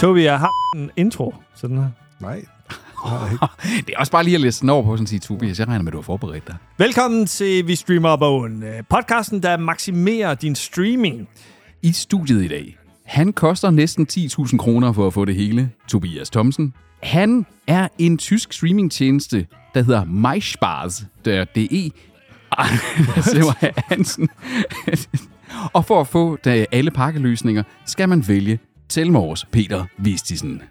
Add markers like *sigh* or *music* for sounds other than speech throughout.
Tobi, jeg har en intro. Sådan her. Nej. *laughs* Det er også bare lige at læse den over på sådan at sige, Tobias, jeg regner med, at du har forberedt dig. Velkommen til Vi Streamer Bogen. øh, Podcasten, der maksimerer din streaming. I studiet i dag, han koster næsten 10.000 kroner for at få det hele. Tobias Thomsen. Han er en tysk streamingtjeneste, der hedder MySpaß, der DE. *laughs* Simmer Hansen. *laughs* Og for at få alle pakkeløsninger, skal man vælge Telmors Peter Vistisen.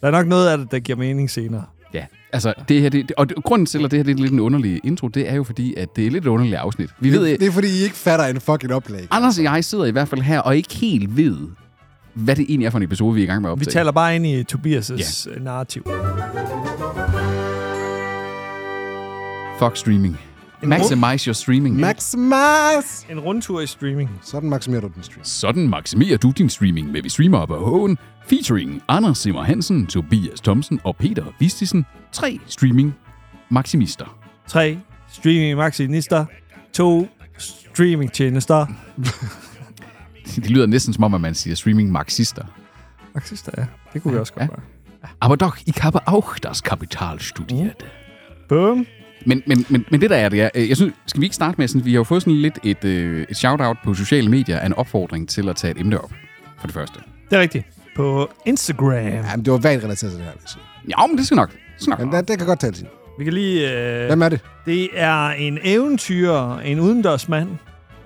Der er nok noget af det, der giver mening senere. Ja, altså det her, det, og grunden til, at det her det er lidt en underlig intro, det er jo fordi, at det er lidt et underligt afsnit. Vi ved, Det, det er fordi, I ikke fatter en fucking oplæg. Anders og jeg sidder i hvert fald her og ikke helt ved, hvad det egentlig er for en episode, vi er i gang med at Vi optage. taler bare ind i Tobias' ja. narrativ. Fuck streaming. Maximize your streaming. Maximas! En rundtur i streaming. Sådan maksimerer du din stream. Sådan maksimerer du din streaming med Vi Streamer op Hågen, featuring Anders Simmer Hansen, Tobias Thomsen og Peter Vistisen. Tre streaming maximister. 3. Streaming maxinister. 2. Streaming tjenester. *laughs* Det lyder næsten som om, at man siger streaming marxister. Maxister, ja. Det kunne vi også godt Ja. gøre. Aber doch, ich habe auch das Kapital studiert. Boom. Men, men, men, men det der er det, er, øh, jeg synes, skal vi ikke starte med, sådan, vi har jo fået sådan lidt et, øh, et shout-out på sociale medier af en opfordring til at tage et emne op, for det første. Det er rigtigt. På Instagram. Jamen, det var vagt relateret til det her, vil jeg sige. Ja, men det skal nok. Det skal nok. Men det, det kan godt tale til. Vi kan lige... Øh, Hvem er det? det er en eventyr, en udendørsmand.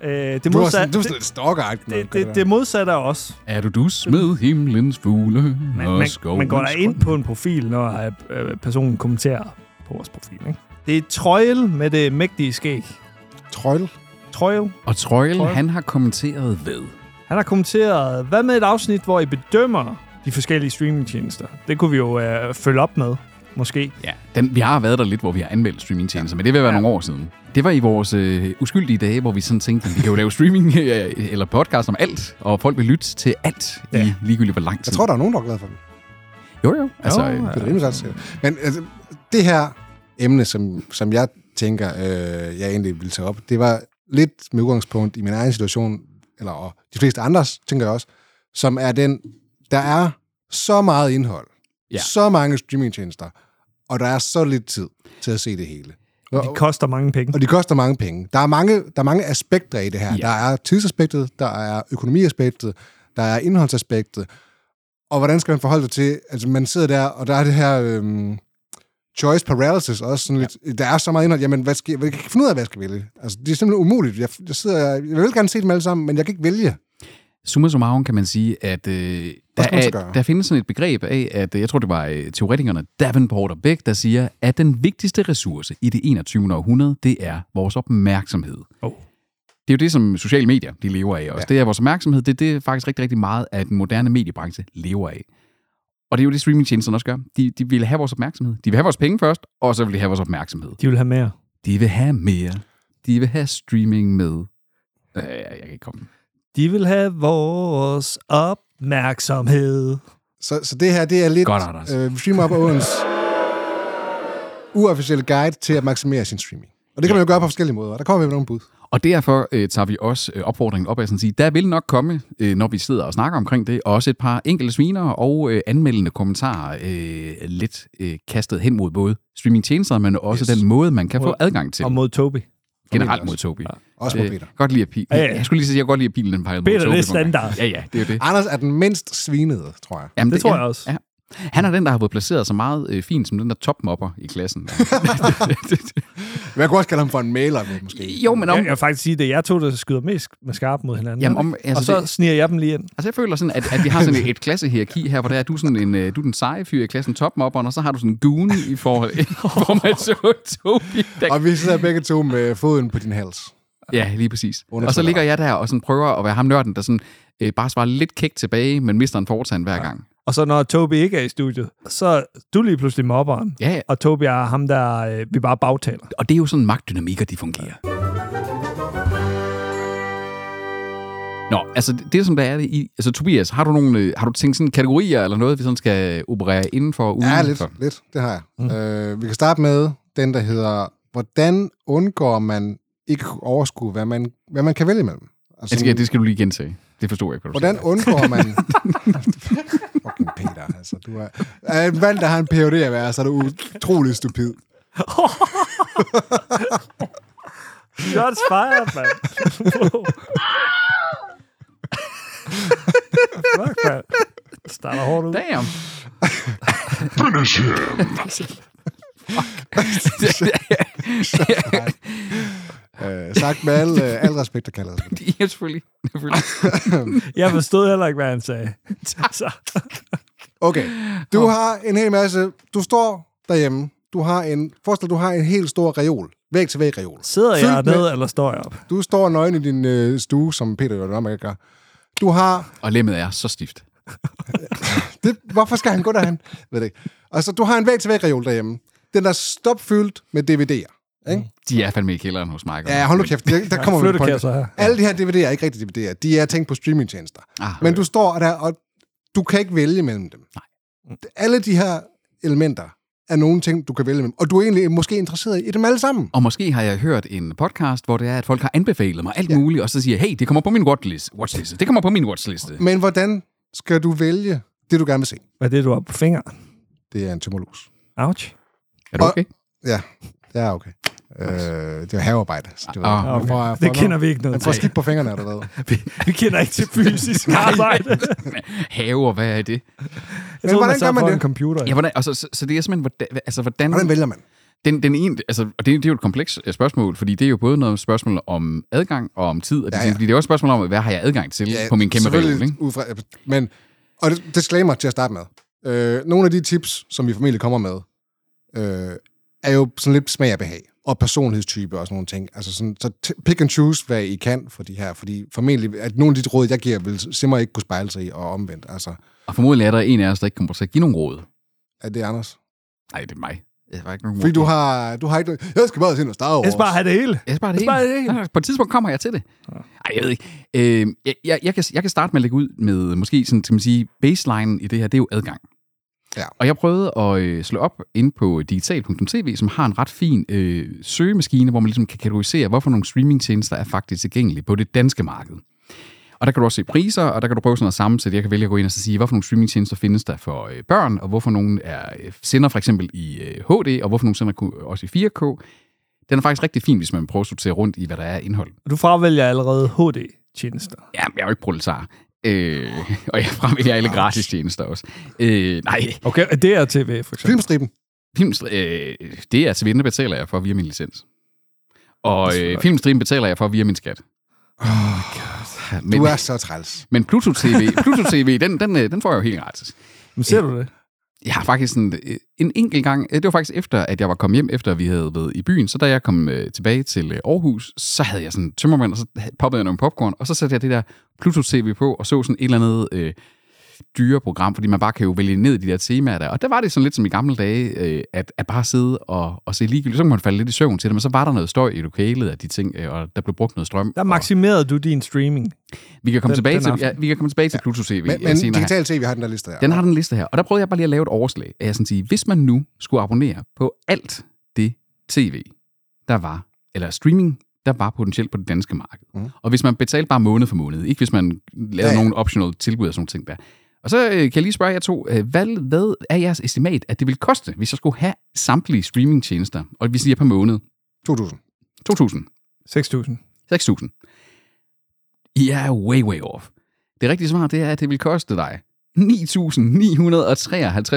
Øh, det, Du er modsat, du er det, sådan lidt stalker det, det, det modsatte er os. Er du dus med himlens fugle Man, og man, man går der ind på en profil, når øh, personen kommenterer på vores profil. Ikke? Det er Trøjel med det mægtige skæg. Trøjl. Trøjel. Og Trøjl, Trøjl. han har kommenteret ved. Han har kommenteret, hvad med et afsnit, hvor I bedømmer de forskellige streamingtjenester? Det kunne vi jo øh, følge op med, måske. Ja, den, vi har været der lidt, hvor vi har anmeldt streamingtjenester, men det vil være Ja. nogle år siden. Det var i vores øh, uskyldige dage, hvor vi sådan tænkte, at vi kan jo lave streaming *laughs* øh, eller podcast om alt, og folk vil lytte til alt Ja. i ligegyldigt hvor lang tid. Jeg tror, der er nogen, der er glad for den. Jo, jo. Altså, Jo, øh, ja. Det er rimelig. Men altså, det her emne, som, som jeg tænker, øh, jeg egentlig ville tage op, det var lidt med udgangspunkt i min egen situation, eller og de fleste andres, tænker jeg også, som er den, der er så meget indhold, Ja. så mange streamingtjenester, og der er så lidt tid til at se det hele. Og de koster mange penge. Og de koster mange penge. Der er mange, der er mange aspekter i det her. Ja. Der er tidsaspektet, der er økonomiaspektet, der er indholdsaspektet. Og hvordan skal man forholde sig til, altså man sidder der, og der er det her øhm, choice paralysis også sådan lidt, der er så meget indhold, jamen hvad skal, jeg kan ikke finde ud af, hvad jeg skal vælge. Altså det er simpelthen umuligt. Jeg, jeg, sidder, jeg vil gerne se dem alle sammen, men jeg kan ikke vælge. Summa summarum kan man sige, at øh, der, er, der findes sådan et begreb af, at øh, jeg tror, det var øh, teoretikerne Davenport og Beck, der siger, at den vigtigste ressource i det 21. århundrede, det er vores opmærksomhed. Oh. Det er jo det, som sociale medier de lever af også. Ja. Ja. Det er vores opmærksomhed. Det, det er faktisk rigtig, rigtig meget, at den moderne mediebranche lever af. Og det er jo det, streamingtjenesterne også gør. De, de vil have vores opmærksomhed. De vil have vores penge først, og så vil de have vores opmærksomhed. De vil have mere. De vil have mere. De vil have streaming med. Øh, jeg kan ikke komme. De vil have vores opmærksomhed. Så, så det her, det er lidt Godt, Anders. øh, Stream Up Owens uofficielle guide til at maksimere sin streaming. Og det kan man jo gøre på forskellige måder. Der kommer vi med nogle bud. Og derfor øh, tager vi også øh, opfordringen op af sådan at sige, der vil nok komme, øh, når vi sidder og snakker omkring det, også et par enkelte sviner og øh, anmeldende kommentarer øh, lidt øh, kastet hen mod både streamingtjenester, men også Yes. den måde, man kan Mod- få adgang til Og mod Tobi. generelt mod Tobi. Også på Øh, Peter. godt lide at pil. Ja, Ja, ja. ja. Jeg skulle lige sige, at jeg godt lide at pilen den pegede mod Peter, Tobi. det er standard. Ja, ja, det er det. Anders er den mindst svinede, tror jeg. Jamen, Det tror jeg også. Ja. Han er den, der har fået placeret så meget øh, fint som den der topmopper i klassen. *laughs* *laughs* Jeg kunne også kalde ham for en mailer, måske. jo, men om... Jeg, jeg vil faktisk sige, det er jeg to, der skyder mest med skarp mod hinanden. Jamen, om, og altså, så det, sniger jeg dem lige ind. Altså, jeg føler sådan, at, at vi har sådan et, et klassehierarki her, hvor der er, du sådan en, øh, du er den seje fyr i klassen topmobberen, og så har du sådan en goon i forhold *laughs* til Tobi. Der, Og vi sidder begge to med foden på din hals. ja, lige præcis. Og så ligger jeg der og sådan prøver at være ham nørden, der sådan, øh, bare svarer lidt kæk tilbage, men mister en fortand hver gang. Og så når Tobi ikke er i studiet, så er du lige pludselig mobberen. Ja, ja. Og Tobi er ham, der øh, vi bare bagtaler. Og det er jo sådan magtdynamikker, de fungerer. Nå, altså det, som der er i... Altså Tobias, har du, nogle, øh, har du tænkt sådan kategorier eller noget, vi sådan skal operere indenfor og Ja, lidt, lidt. Det har jeg. Mm. Øh, vi kan starte med den, der hedder, hvordan undgår man ikke overskue, hvad man, hvad man kan vælge imellem? Altså, Det skal, det skal du lige gentage. Det forstår jeg ikke, hvad du hvordan siger. undgår man... *laughs* Fucking Peter, altså. Du er, er en mand, der har en PhD at være, så er du utrolig stupid. Shots fired, mand. Fuck, mand. Det Starter hårdt ud. Damn. Øh, sagt med al, øh, al respekt og kærlighed. *laughs* ja, selvfølgelig. selvfølgelig. *laughs* Jeg forstod heller ikke, hvad han sagde. *laughs* Så, Okay, du har en hel masse... Du står derhjemme. Du har en... Forestil dig, du har en helt stor reol. Væg til væg reol. sidder Fyldt jeg med- ned, eller står jeg op? Du står nøgen i din øh, stue, som Peter jo nok ikke gør. Du har... Og lemmet er så stift. Det, hvorfor skal han gå derhen? Ved det ikke. Altså, du har en væg til væg reol derhjemme. Den er stopfyldt med DVD'er. Ikke? De er fandme i kælderen hos mig. Ja, hold nu kæft. Der, der kommer *laughs* vi på her. Alle de her DVD'er er ikke rigtig DVD'er. De er tænkt på streamingtjenester. Ah, Men du står der, og du kan ikke vælge mellem dem. Nej. Alle de her elementer er nogle ting, du kan vælge mellem. Og du er egentlig måske interesseret i dem alle sammen. Og måske har jeg hørt en podcast, hvor det er, at folk har anbefalet mig alt ja. muligt, og så siger, hey, det kommer på min watchlist. watchliste. Det kommer på min watchliste. Men hvordan skal du vælge det, du gerne vil se? Hvad er det, du har på fingeren? Det er en tumulus. Ouch. Er du okay? Ja, det er okay. Øh, det er havearbejde. Så det, Ah, man okay. får, Det kender vi ikke Man noget får til. skidt på fingrene allerede. *laughs* Vi kender ikke til fysisk arbejde. *laughs* *laughs* Haver, hvad er det? Jeg Men hvordan man gør man det? en computer. Ja, hvordan, altså, så, så det er simpelthen, hvordan, altså, hvordan, Hvordan vælger man? den, den ene, altså, og det, det er jo et komplekst øh, spørgsmål, fordi det er jo både noget spørgsmål om adgang og om tid, og ja, Ja, ja. fordi det er også et spørgsmål om, hvad har jeg adgang til ja, på min kæmpe reol, ikke? ud fra, Men, og det- disclaimer til at starte med. Øh, nogle af de tips, som vi formentlig kommer med, øh, er jo sådan lidt smag og behag, og personlighedstype og sådan nogle ting. Altså sådan, så t- pick and choose, hvad I kan for de her, fordi formentlig, at nogle af de råd, jeg giver, vil simpelthen ikke kunne spejle sig i, og omvendt. Altså, Og formodentlig er der en af os, der ikke kommer til at give nogen råd. er det Anders? Nej, det er mig. Jeg har ikke nogen Fordi råd. du har, du har ikke jeg skal bare se noget Star Wars. Jeg skal bare have det hele. Jeg skal bare det, skal bare hele. det hele. Ja, På et tidspunkt kommer jeg til det. Ej, jeg ved ikke. Øh, jeg, jeg, jeg, kan, jeg kan starte med at lægge ud med måske sådan, skal man sige, baseline i det her, det er jo adgang. Ja. Og jeg prøvede at øh, slå op ind på digital.tv, som har en ret fin øh, søgemaskine, hvor man ligesom kan kategorisere, hvorfor nogle streamingtjenester er faktisk tilgængelige på det danske marked. Og der kan du også se priser, og der kan du prøve sådan noget sammensætte. Jeg kan vælge at gå ind og så sige, hvorfor nogle streamingtjenester findes der for øh, børn, og hvorfor nogle er, øh, sender for eksempel i øh, HD, og hvorfor nogle sender også i 4K. Den er faktisk rigtig fin, hvis man prøver at sortere rundt i, hvad der er indhold. Du fravælger allerede HD-tjenester. Ja, jeg er jo ikke proletar. Øh, *laughs* og jeg fremvælger alle gratis tjenester også. Øh, nej, Okay, det er tv, for eksempel. Filmstriben. Filmstri- øh, det er til vinde betaler jeg for via min licens. Og øh, filmstream betaler jeg for via min skat. Oh, Men, du er så træls. men Pluto TV, Pluto TV den, den, øh, den får jeg jo helt gratis. Men ser du det? Jeg har faktisk en, øh, en enkelt gang, øh, det var faktisk efter, at jeg var kommet hjem, efter vi havde været i byen, så da jeg kom øh, tilbage til øh, Aarhus, så havde jeg sådan en og så poppede jeg nogle popcorn, og så satte jeg det der Pluto TV på, og så sådan et eller andet øh, dyre program, fordi man bare kan jo vælge ned i de der temaer der. Og der var det sådan lidt som i gamle dage, øh, at, at bare sidde og, og se ligegyldigt, så kunne man falde lidt i søvn til det, men så var der noget støj i lokalet af de ting, øh, og der blev brugt noget strøm. Der og maksimerede du din streaming. vi kan komme den- tilbage den til, aften. ja, vi kan komme tilbage til Pluto TV. Men, øh, men. Digital TV har den der liste her. Den har den liste her. Og der prøvede jeg bare lige at lave et overslag. Af sådan at sige, hvis man nu skulle abonnere på alt det tv, der var, eller streaming, der var potentielt på det danske marked. Mm. Og hvis man betalte bare måned for måned, ikke hvis man lavede Ja, ja, ja. ja. nogle optional tilbud og sådan nogle ting der. Og så øh, kan jeg lige spørge jer to, øh, hvad, hvad er jeres estimat, at det vil koste, hvis jeg skulle have samtlige streamingtjenester, og vi siger per måned? 2000. 2.000, 6.000. 6.000. I er way, way off. Det rigtige svar, det er, at det vil koste dig 9.953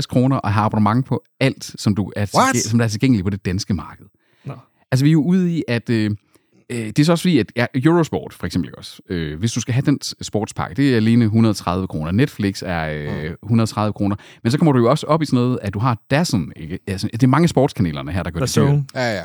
kroner at have abonnement på alt, som, du er, tilgæ- som der er tilgængeligt på det danske marked. Nå. Altså, vi er jo ude i, at... Øh, øh, det er så også fordi, at ja, Eurosport for eksempel også, øh, hvis du skal have den sportspakke, det er alene 130 kroner. Netflix er øh, 130 kroner. Men så kommer du jo også op i sådan noget, at du har DAZN. Ikke? Altså, det er mange sportskanalerne her, der gør det dyrt. så. Ja, ja.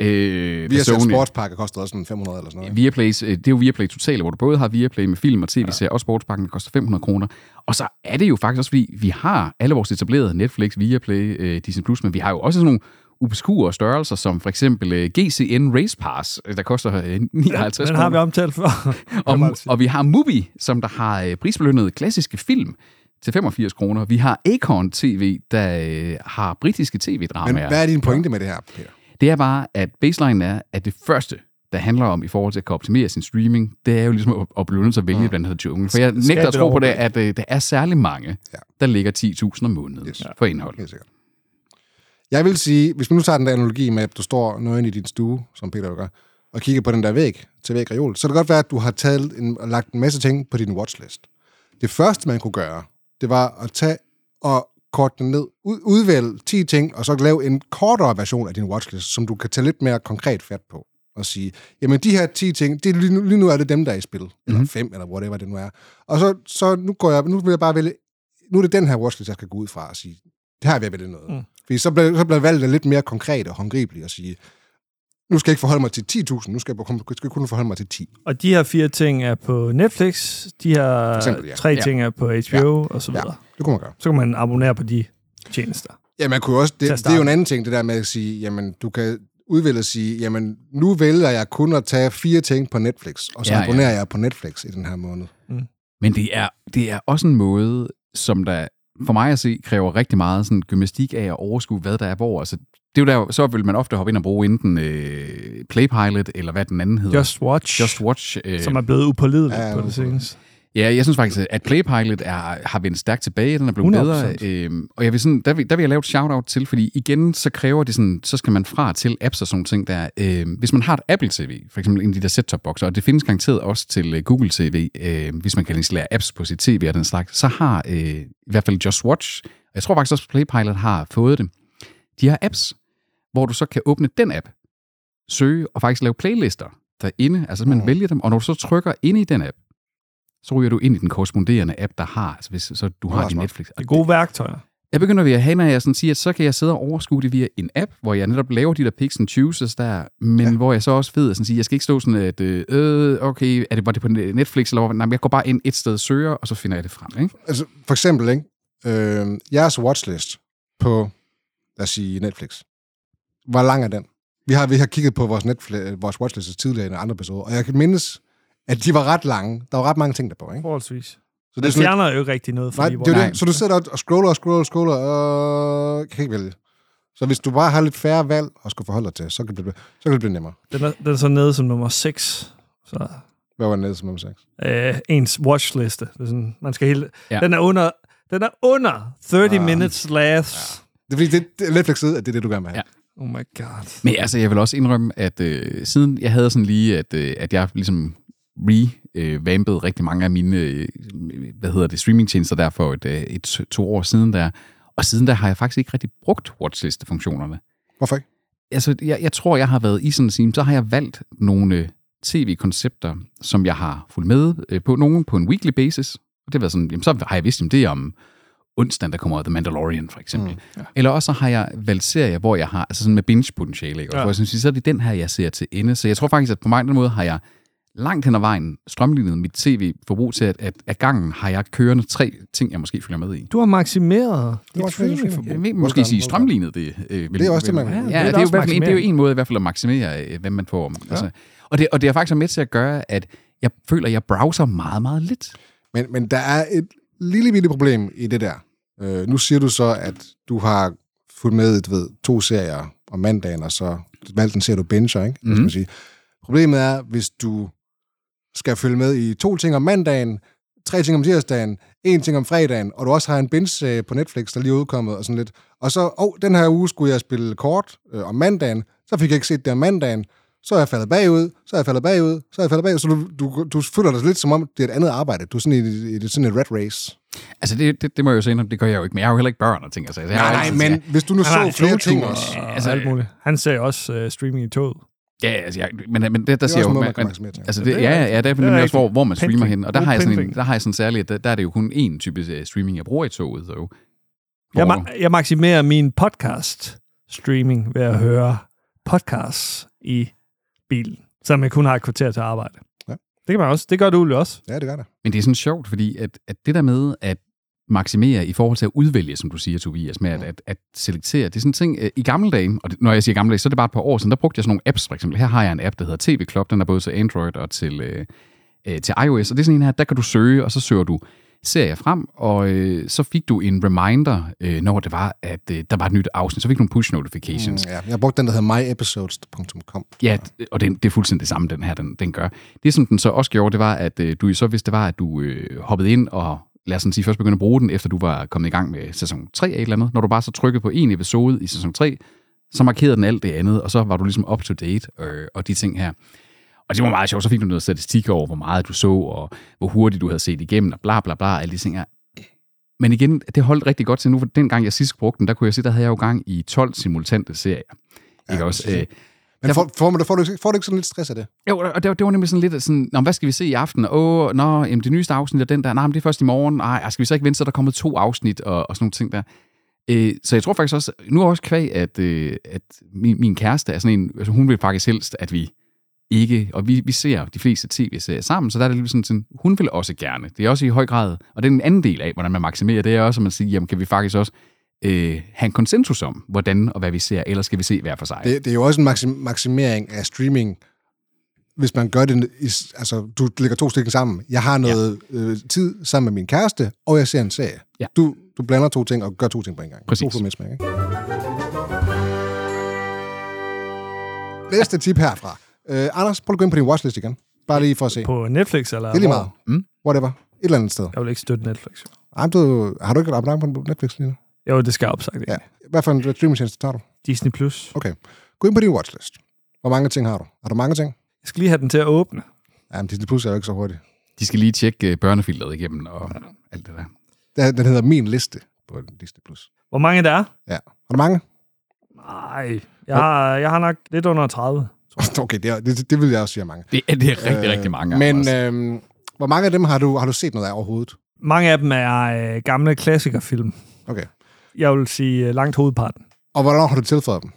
Øh, Vi har set ja. sportspakke, koster også sådan 500 eller sådan noget. Viaplays, øh, det er jo Viaplay Total, hvor du både har Viaplay med film og tv-serier, og sportspakken, der koster 500 kroner. Og så er det jo faktisk også, fordi vi har alle vores etablerede Netflix, Viaplay, øh, Disney+, Plus, men vi har jo også sådan nogle obskure størrelser, som for eksempel øh, GCN Race Pass, øh, der koster øh, 59 Den har vi omtalt før. *laughs* Og, og vi har Mubi, som der har prisbelønnet klassiske film til 85 kroner. Vi har Acorn TV, der har britiske Men tv-dramaer. hvad er din pointe med det her, Peter? Det er bare, at baseline er, at det første, der handler om i forhold til at kunne optimere sin streaming, det er jo ligesom at, at blive nødt til at vælge mm. blandt andet jungle. For jeg nægter at tro på det, at øh, der er særlig mange, Ja. ja. der ligger 10.000 om måneden Yes. yes. for indhold. Helt sikkert. Jeg vil sige, hvis man nu tager den der analogi med, at du står nøgen i din stue, som Peter jo gør, og kigger på den der væg til væg reol, så kan det godt være, at du har taget en, lagt en masse ting på din watchlist. Det første, man kunne gøre, det var at tage og korte den ned, ud, udvælge 10 ting, og så lave en kortere version af din watchlist, som du kan tage lidt mere konkret fat på og sige, jamen de her 10 ting, det lige, nu, lige nu er det dem, der er i spil. Eller 5, eller whatever det nu er. Og så, så nu, går jeg, nu vil jeg bare vælge, nu er det den her watchlist, jeg skal gå ud fra og sige, det her vil jeg vælge noget. Mm. Fordi så bliver, så bliver valget lidt mere konkret og håndgribeligt at sige, nu skal jeg ikke forholde mig til 10.000, nu skal jeg, kun- skal jeg kun forholde mig til 10. Og de her fire ting er på Netflix, de her eksempel, ja. tre Ja. ting er på HBO, og så Ja, videre. det kunne man gøre. Så kan man abonnere på de tjenester. Ja, man kunne også, det, det er jo en anden ting, det der med at sige, jamen, du kan udvælge at sige, jamen, nu vælger jeg kun at tage fire ting på Netflix, og så Ja, ja, ja. abonnerer jeg på Netflix i den her måned. Men det er, det er også en måde, som der for mig at se, kræver rigtig meget sådan gymnastik af at overskue, hvad der er hvor. Altså, det er jo der, så vil man ofte hoppe ind og bruge enten øh, Playpilot, eller hvad den anden hedder. Just Watch, Just Watch. Øh, som er blevet upålideligt Ja, på det seneste. Ja, jeg synes faktisk, at Playpilot er, har vendt stærkt tilbage. Den er blevet 100%. bedre. Øhm, og jeg vil sådan, der, vil, der vil jeg lave et shout-out til, fordi igen, så kræver det sådan, så skal man fra til apps og sådan ting der. Øhm, hvis man har et Apple TV, for eksempel en af de der set-top-boxer, og det findes garanteret også til øh, Google TV, øh, hvis man kan installere apps på sit TV og den slags, så har øh, i hvert fald Just Watch, og jeg tror faktisk også, Playpilot har fået det. De har apps, hvor du så kan åbne den app, søge og faktisk lave playlister derinde, altså man Mm. vælger dem, og når du så trykker ind i den app, så ryger du ind i den korresponderende app, der har, altså hvis så du har din smart. Netflix. Det er gode værktøjer. Jeg begynder ved at have, når jeg sådan siger, at så kan jeg sidde og overskue det via en app, hvor jeg netop laver de der picks and chooses der, men ja. hvor jeg så også ved, at sådan sige, jeg skal ikke stå sådan, at øh, okay, er det, var det på Netflix, eller hvor? Nej, men jeg går bare ind et sted, søger, og så finder jeg det frem. Ikke? Altså, for eksempel, ikke? Øh, jeres watchlist på, lad os sige, Netflix. Hvor lang er den? Vi har, vi har kigget på vores, Netflix, vores watchlist tidligere i en andre episode, og jeg kan mindes, at de var ret lange. Der var ret mange ting der på, ikke? Forholdsvis. Så Det, det er sådan lidt, fjerner jo ikke rigtig noget fra nej, de det er det. Så du sidder der og scroller og scroller og scroller, og kan ikke vælge. Så hvis du bare har lidt færre valg og skal forholde dig til, så kan det blive, så kan det blive nemmere. Den er, den er så nede som nummer 6. Så Hvad var nede som nummer 6? øh, ens watchliste. Det er sådan, man skal hele, Ja. ja. den, er under, den er under 30 Ah. minutes last. Det er fordi, det, det, Netflix ved, at det er det, du gerne vil have. Ja. Oh my god. Men altså, jeg vil også indrømme, at øh, siden jeg havde sådan lige, at, øh, at jeg ligesom revampede rigtig mange af mine, øh, hvad hedder det, streamingtjenester der for et, øh, et to år siden der, og siden der har jeg faktisk ikke rigtig brugt watchliste-funktionerne. Hvorfor ikke? altså, jeg, jeg tror, jeg har været i sådan en scene, så har jeg valgt nogle øh, tv-koncepter, som jeg har fulgt med øh, på, nogen på en weekly basis. Og det har været sådan, jamen, så har jeg vidst, at det er om onsdag, der kommer The Mandalorian, for eksempel. Mm, ja. Eller også så har jeg valgt serier, hvor jeg har, altså sådan med binge-potentiale, ikke? Og Ja. jeg synes, så er det den her, jeg ser til ende. Så jeg tror faktisk, at på den måde har jeg langt hen ad vejen strømlignet mit tv-forbrug til, at, at af gangen har jeg kørende tre ting, jeg måske følger med i. Du har maksimeret dit streamingforbrug. Jeg vil måske sige den- strømlignet det. Øh, Det er også det, man- Ja, Ja, ja, det det, er er da jo en, det er jo en måde i hvert fald at maksimere, øh, hvad man får. Ja. Altså, og, det, og det er faktisk med til at gøre, at jeg føler, at jeg browser meget, meget lidt. Men, men der er et lille bitte problem i det der. Øh, nu siger du så, at du har fulgt med du ved, to serier om mandagen, og så valgt en serie, du binger, ikke? Mm. Skal Mhm. man sige. Problemet er, hvis du skal følge med i to ting om mandagen, tre ting om tirsdagen, en ting om fredagen, og du også har en binge på Netflix, der lige er udkommet, og sådan lidt. Og så, åh, oh, den her uge skulle jeg spille kort øh, om mandagen, så fik jeg ikke set det om mandagen, så er jeg faldet bagud, så er jeg faldet bagud, så er jeg faldet bagud, så du, du, du føler dig lidt som om, det er et andet arbejde. Du er sådan i, i, i sådan et red race. Altså, det, det, det må jeg jo sige, det gør jeg jo ikke, men jeg har jo heller ikke børn og ting. Altså, jeg Nej, nej, altid- men hvis du nu Han så flere ting også. Og Altså, altså, alt muligt. Han ser også uh, streaming i toget. Ja, altså, jeg, men, men det, der Det er siger også jo... en måde, man- man kan man-. Altså Ja, det, er ja, ja, ja, det er Det er nemlig også, hvor, hvor man streamer hen. Og der har, jeg sådan, pendling. der har jeg sådan særligt, der, der er det jo kun én type øh, streaming, jeg bruger i toget. Så. Jeg, ma- jeg maksimerer min podcast streaming ved at høre podcasts i bilen, så man kun har et kvarter til arbejde. Ja. Det kan man også. Det gør du jo også. Ja, det gør det. Men det er sådan sjovt, fordi at, at det der med at maksimere i forhold til at udvælge, som du siger, Tobias, med at, at, at selektere, det er sådan en ting, øh, i gamle dage, og det, når jeg siger gamle dage, så er det bare et par år siden, der brugte jeg sådan nogle apps, for eksempel. Her har jeg en app, der hedder TV Club, den er både til Android og til, øh, øh, til iOS, og det er sådan en her, der kan du søge, og så søger du serier frem, og øh, så fik du en reminder, øh, når det var, at øh, der var et nyt afsnit. Så fik du nogle push notifications. Mm, ja. Jeg har brugt den, der hedder myepisodes.com. Ja, og det, det er fuldstændig det samme, den her, den, den gør. Det, som den så også gjorde, det var, at øh, du så, hvis det var, at du øh, hoppede ind og lad os sådan sige, først begyndte at bruge den, efter du var kommet i gang med sæson 3 af et eller andet, når du bare så trykkede på en episode i sæson 3, så markerede den alt det andet, og så var du ligesom up to date øh, og de ting her. Og det var meget sjovt, så fik du noget statistik over, hvor meget du så, og hvor hurtigt du havde set igennem, og bla bla bla, alle de ting her. Men igen, det holdt rigtig godt til nu, for dengang jeg sidst brugte den, der kunne jeg se, der havde jeg jo gang i 12 simultante serier. Ja, ikke også? Øh, Men får, får, man, får, du, får du ikke sådan lidt stress af det? jo, og det, var- det var nemlig sådan lidt sådan, Nå, hvad skal vi se i aften? Åh, nå, jamen, det nyeste afsnit er den der. Nej, men det er først i morgen. Nej, skal vi så ikke vente, så er der kommet to afsnit og, og sådan nogle ting der. Øh, så jeg tror faktisk også, nu er også kvæg, at, øh, at min, min kæreste er sådan en, altså hun vil faktisk helst, at vi ikke, og vi, vi ser de fleste tv-serier sammen, så der er det lidt sådan, sådan, hun vil også gerne. Det er også i høj grad, og det er en anden del af, hvordan man maksimerer, det er også, at man siger, jamen kan vi faktisk også øh, have en konsensus om, hvordan og hvad vi ser, eller skal vi se hver for sig? det? Det er jo også en maksim, maksimering af streaming, hvis man gør det, i, altså du lægger to stykker sammen. Jeg har noget ja. øh, tid sammen med min kæreste, og jeg ser en serie. Ja. Du, du blander to ting og gør to ting på en gang. Præcis. To for ikke? Næste tip herfra. Øh, Anders, prøv at gå ind på din watchlist igen. Bare lige for at se. På Netflix, eller Det er lige hvor? meget. Mm. Whatever. Et eller andet sted. Jeg vil ikke støtte Netflix. Jo, Ej, du, har du ikke et abonnement på Netflix lige nu? Jo det skal jeg opsagt. Ja. Ja. Hvad for en streamingtjeneste tager du? Disney+. Plus. Okay. Gå ind på din watchlist. Hvor mange ting har du? Har du mange ting? Jeg skal lige have den til at åbne. Ja, men Disney Plus er jo ikke så hurtigt. De skal lige tjekke øh, børnefilteret igennem og alt det der. Den- Den hedder Min Liste på Disney Plus. Hvor mange der er? Ja. Har du mange? Nej, jeg har, jeg har nok lidt under 30. *laughs* Okay, det, er, det, det vil jeg også sige er mange. Det er, det er rigtig, øh, rigtig mange. Men øh, hvor mange af dem har du, har du set noget af overhovedet? Mange af dem er øh, gamle klassikerfilm. Okay. Jeg vil sige øh, langt hovedparten. Og hvornår har du tilføjet dem?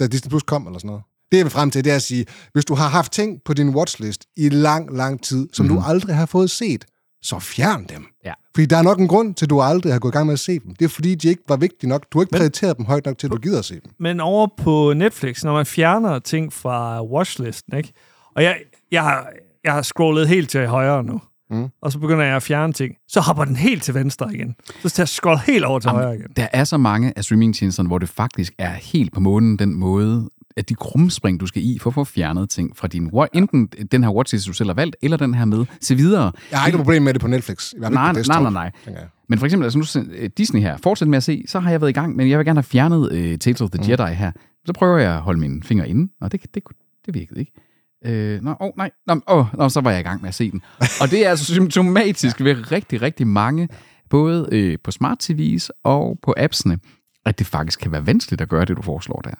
Da Disney Plus kom eller sådan noget? Det jeg vil frem til, det er at sige, hvis du har haft ting på din watchlist i lang, lang tid, som mm-hmm. du aldrig har fået set, så fjern dem. Ja. Fordi der er nok en grund til, at du aldrig har gået i gang med at se dem. Det er fordi, de ikke var vigtige nok. Du har ikke prioriteret dem højt nok til, at du gider at se dem. Men over på Netflix, når man fjerner ting fra watchlisten, ikke? Og jeg, jeg, har, jeg har scrollet helt til højre nu. Mm. Og så begynder jeg at fjerne ting. Så hopper den helt til venstre igen. Så skal jeg scrolle helt over til Jamen, højre igen. Der er så mange af streamingtjenesterne, hvor det faktisk er helt på månen den måde, at de krumspring, du skal i for at få fjernet ting fra din... Enten den her watchlist, du selv har valgt, eller den her med. Se videre. Jeg har ikke noget problem med det på Netflix. Fald Nej, ikke på nej, nej, nej. jeg. Men for eksempel, altså nu øh, Disney her, fortsæt med at se, så har jeg været i gang, men jeg vil gerne have fjernet uh, Tales of the mm. Jedi her. Så prøver jeg at holde mine fingre inde, og det, det, det virkede ikke. Øh, nå, oh, nej, nå, oh, nå, så var jeg i gang med at se den. Og det er altså symptomatisk ved rigtig, rigtig mange, både øh, på smart TV's og på appsene, at det faktisk kan være vanskeligt at gøre det, du foreslår der.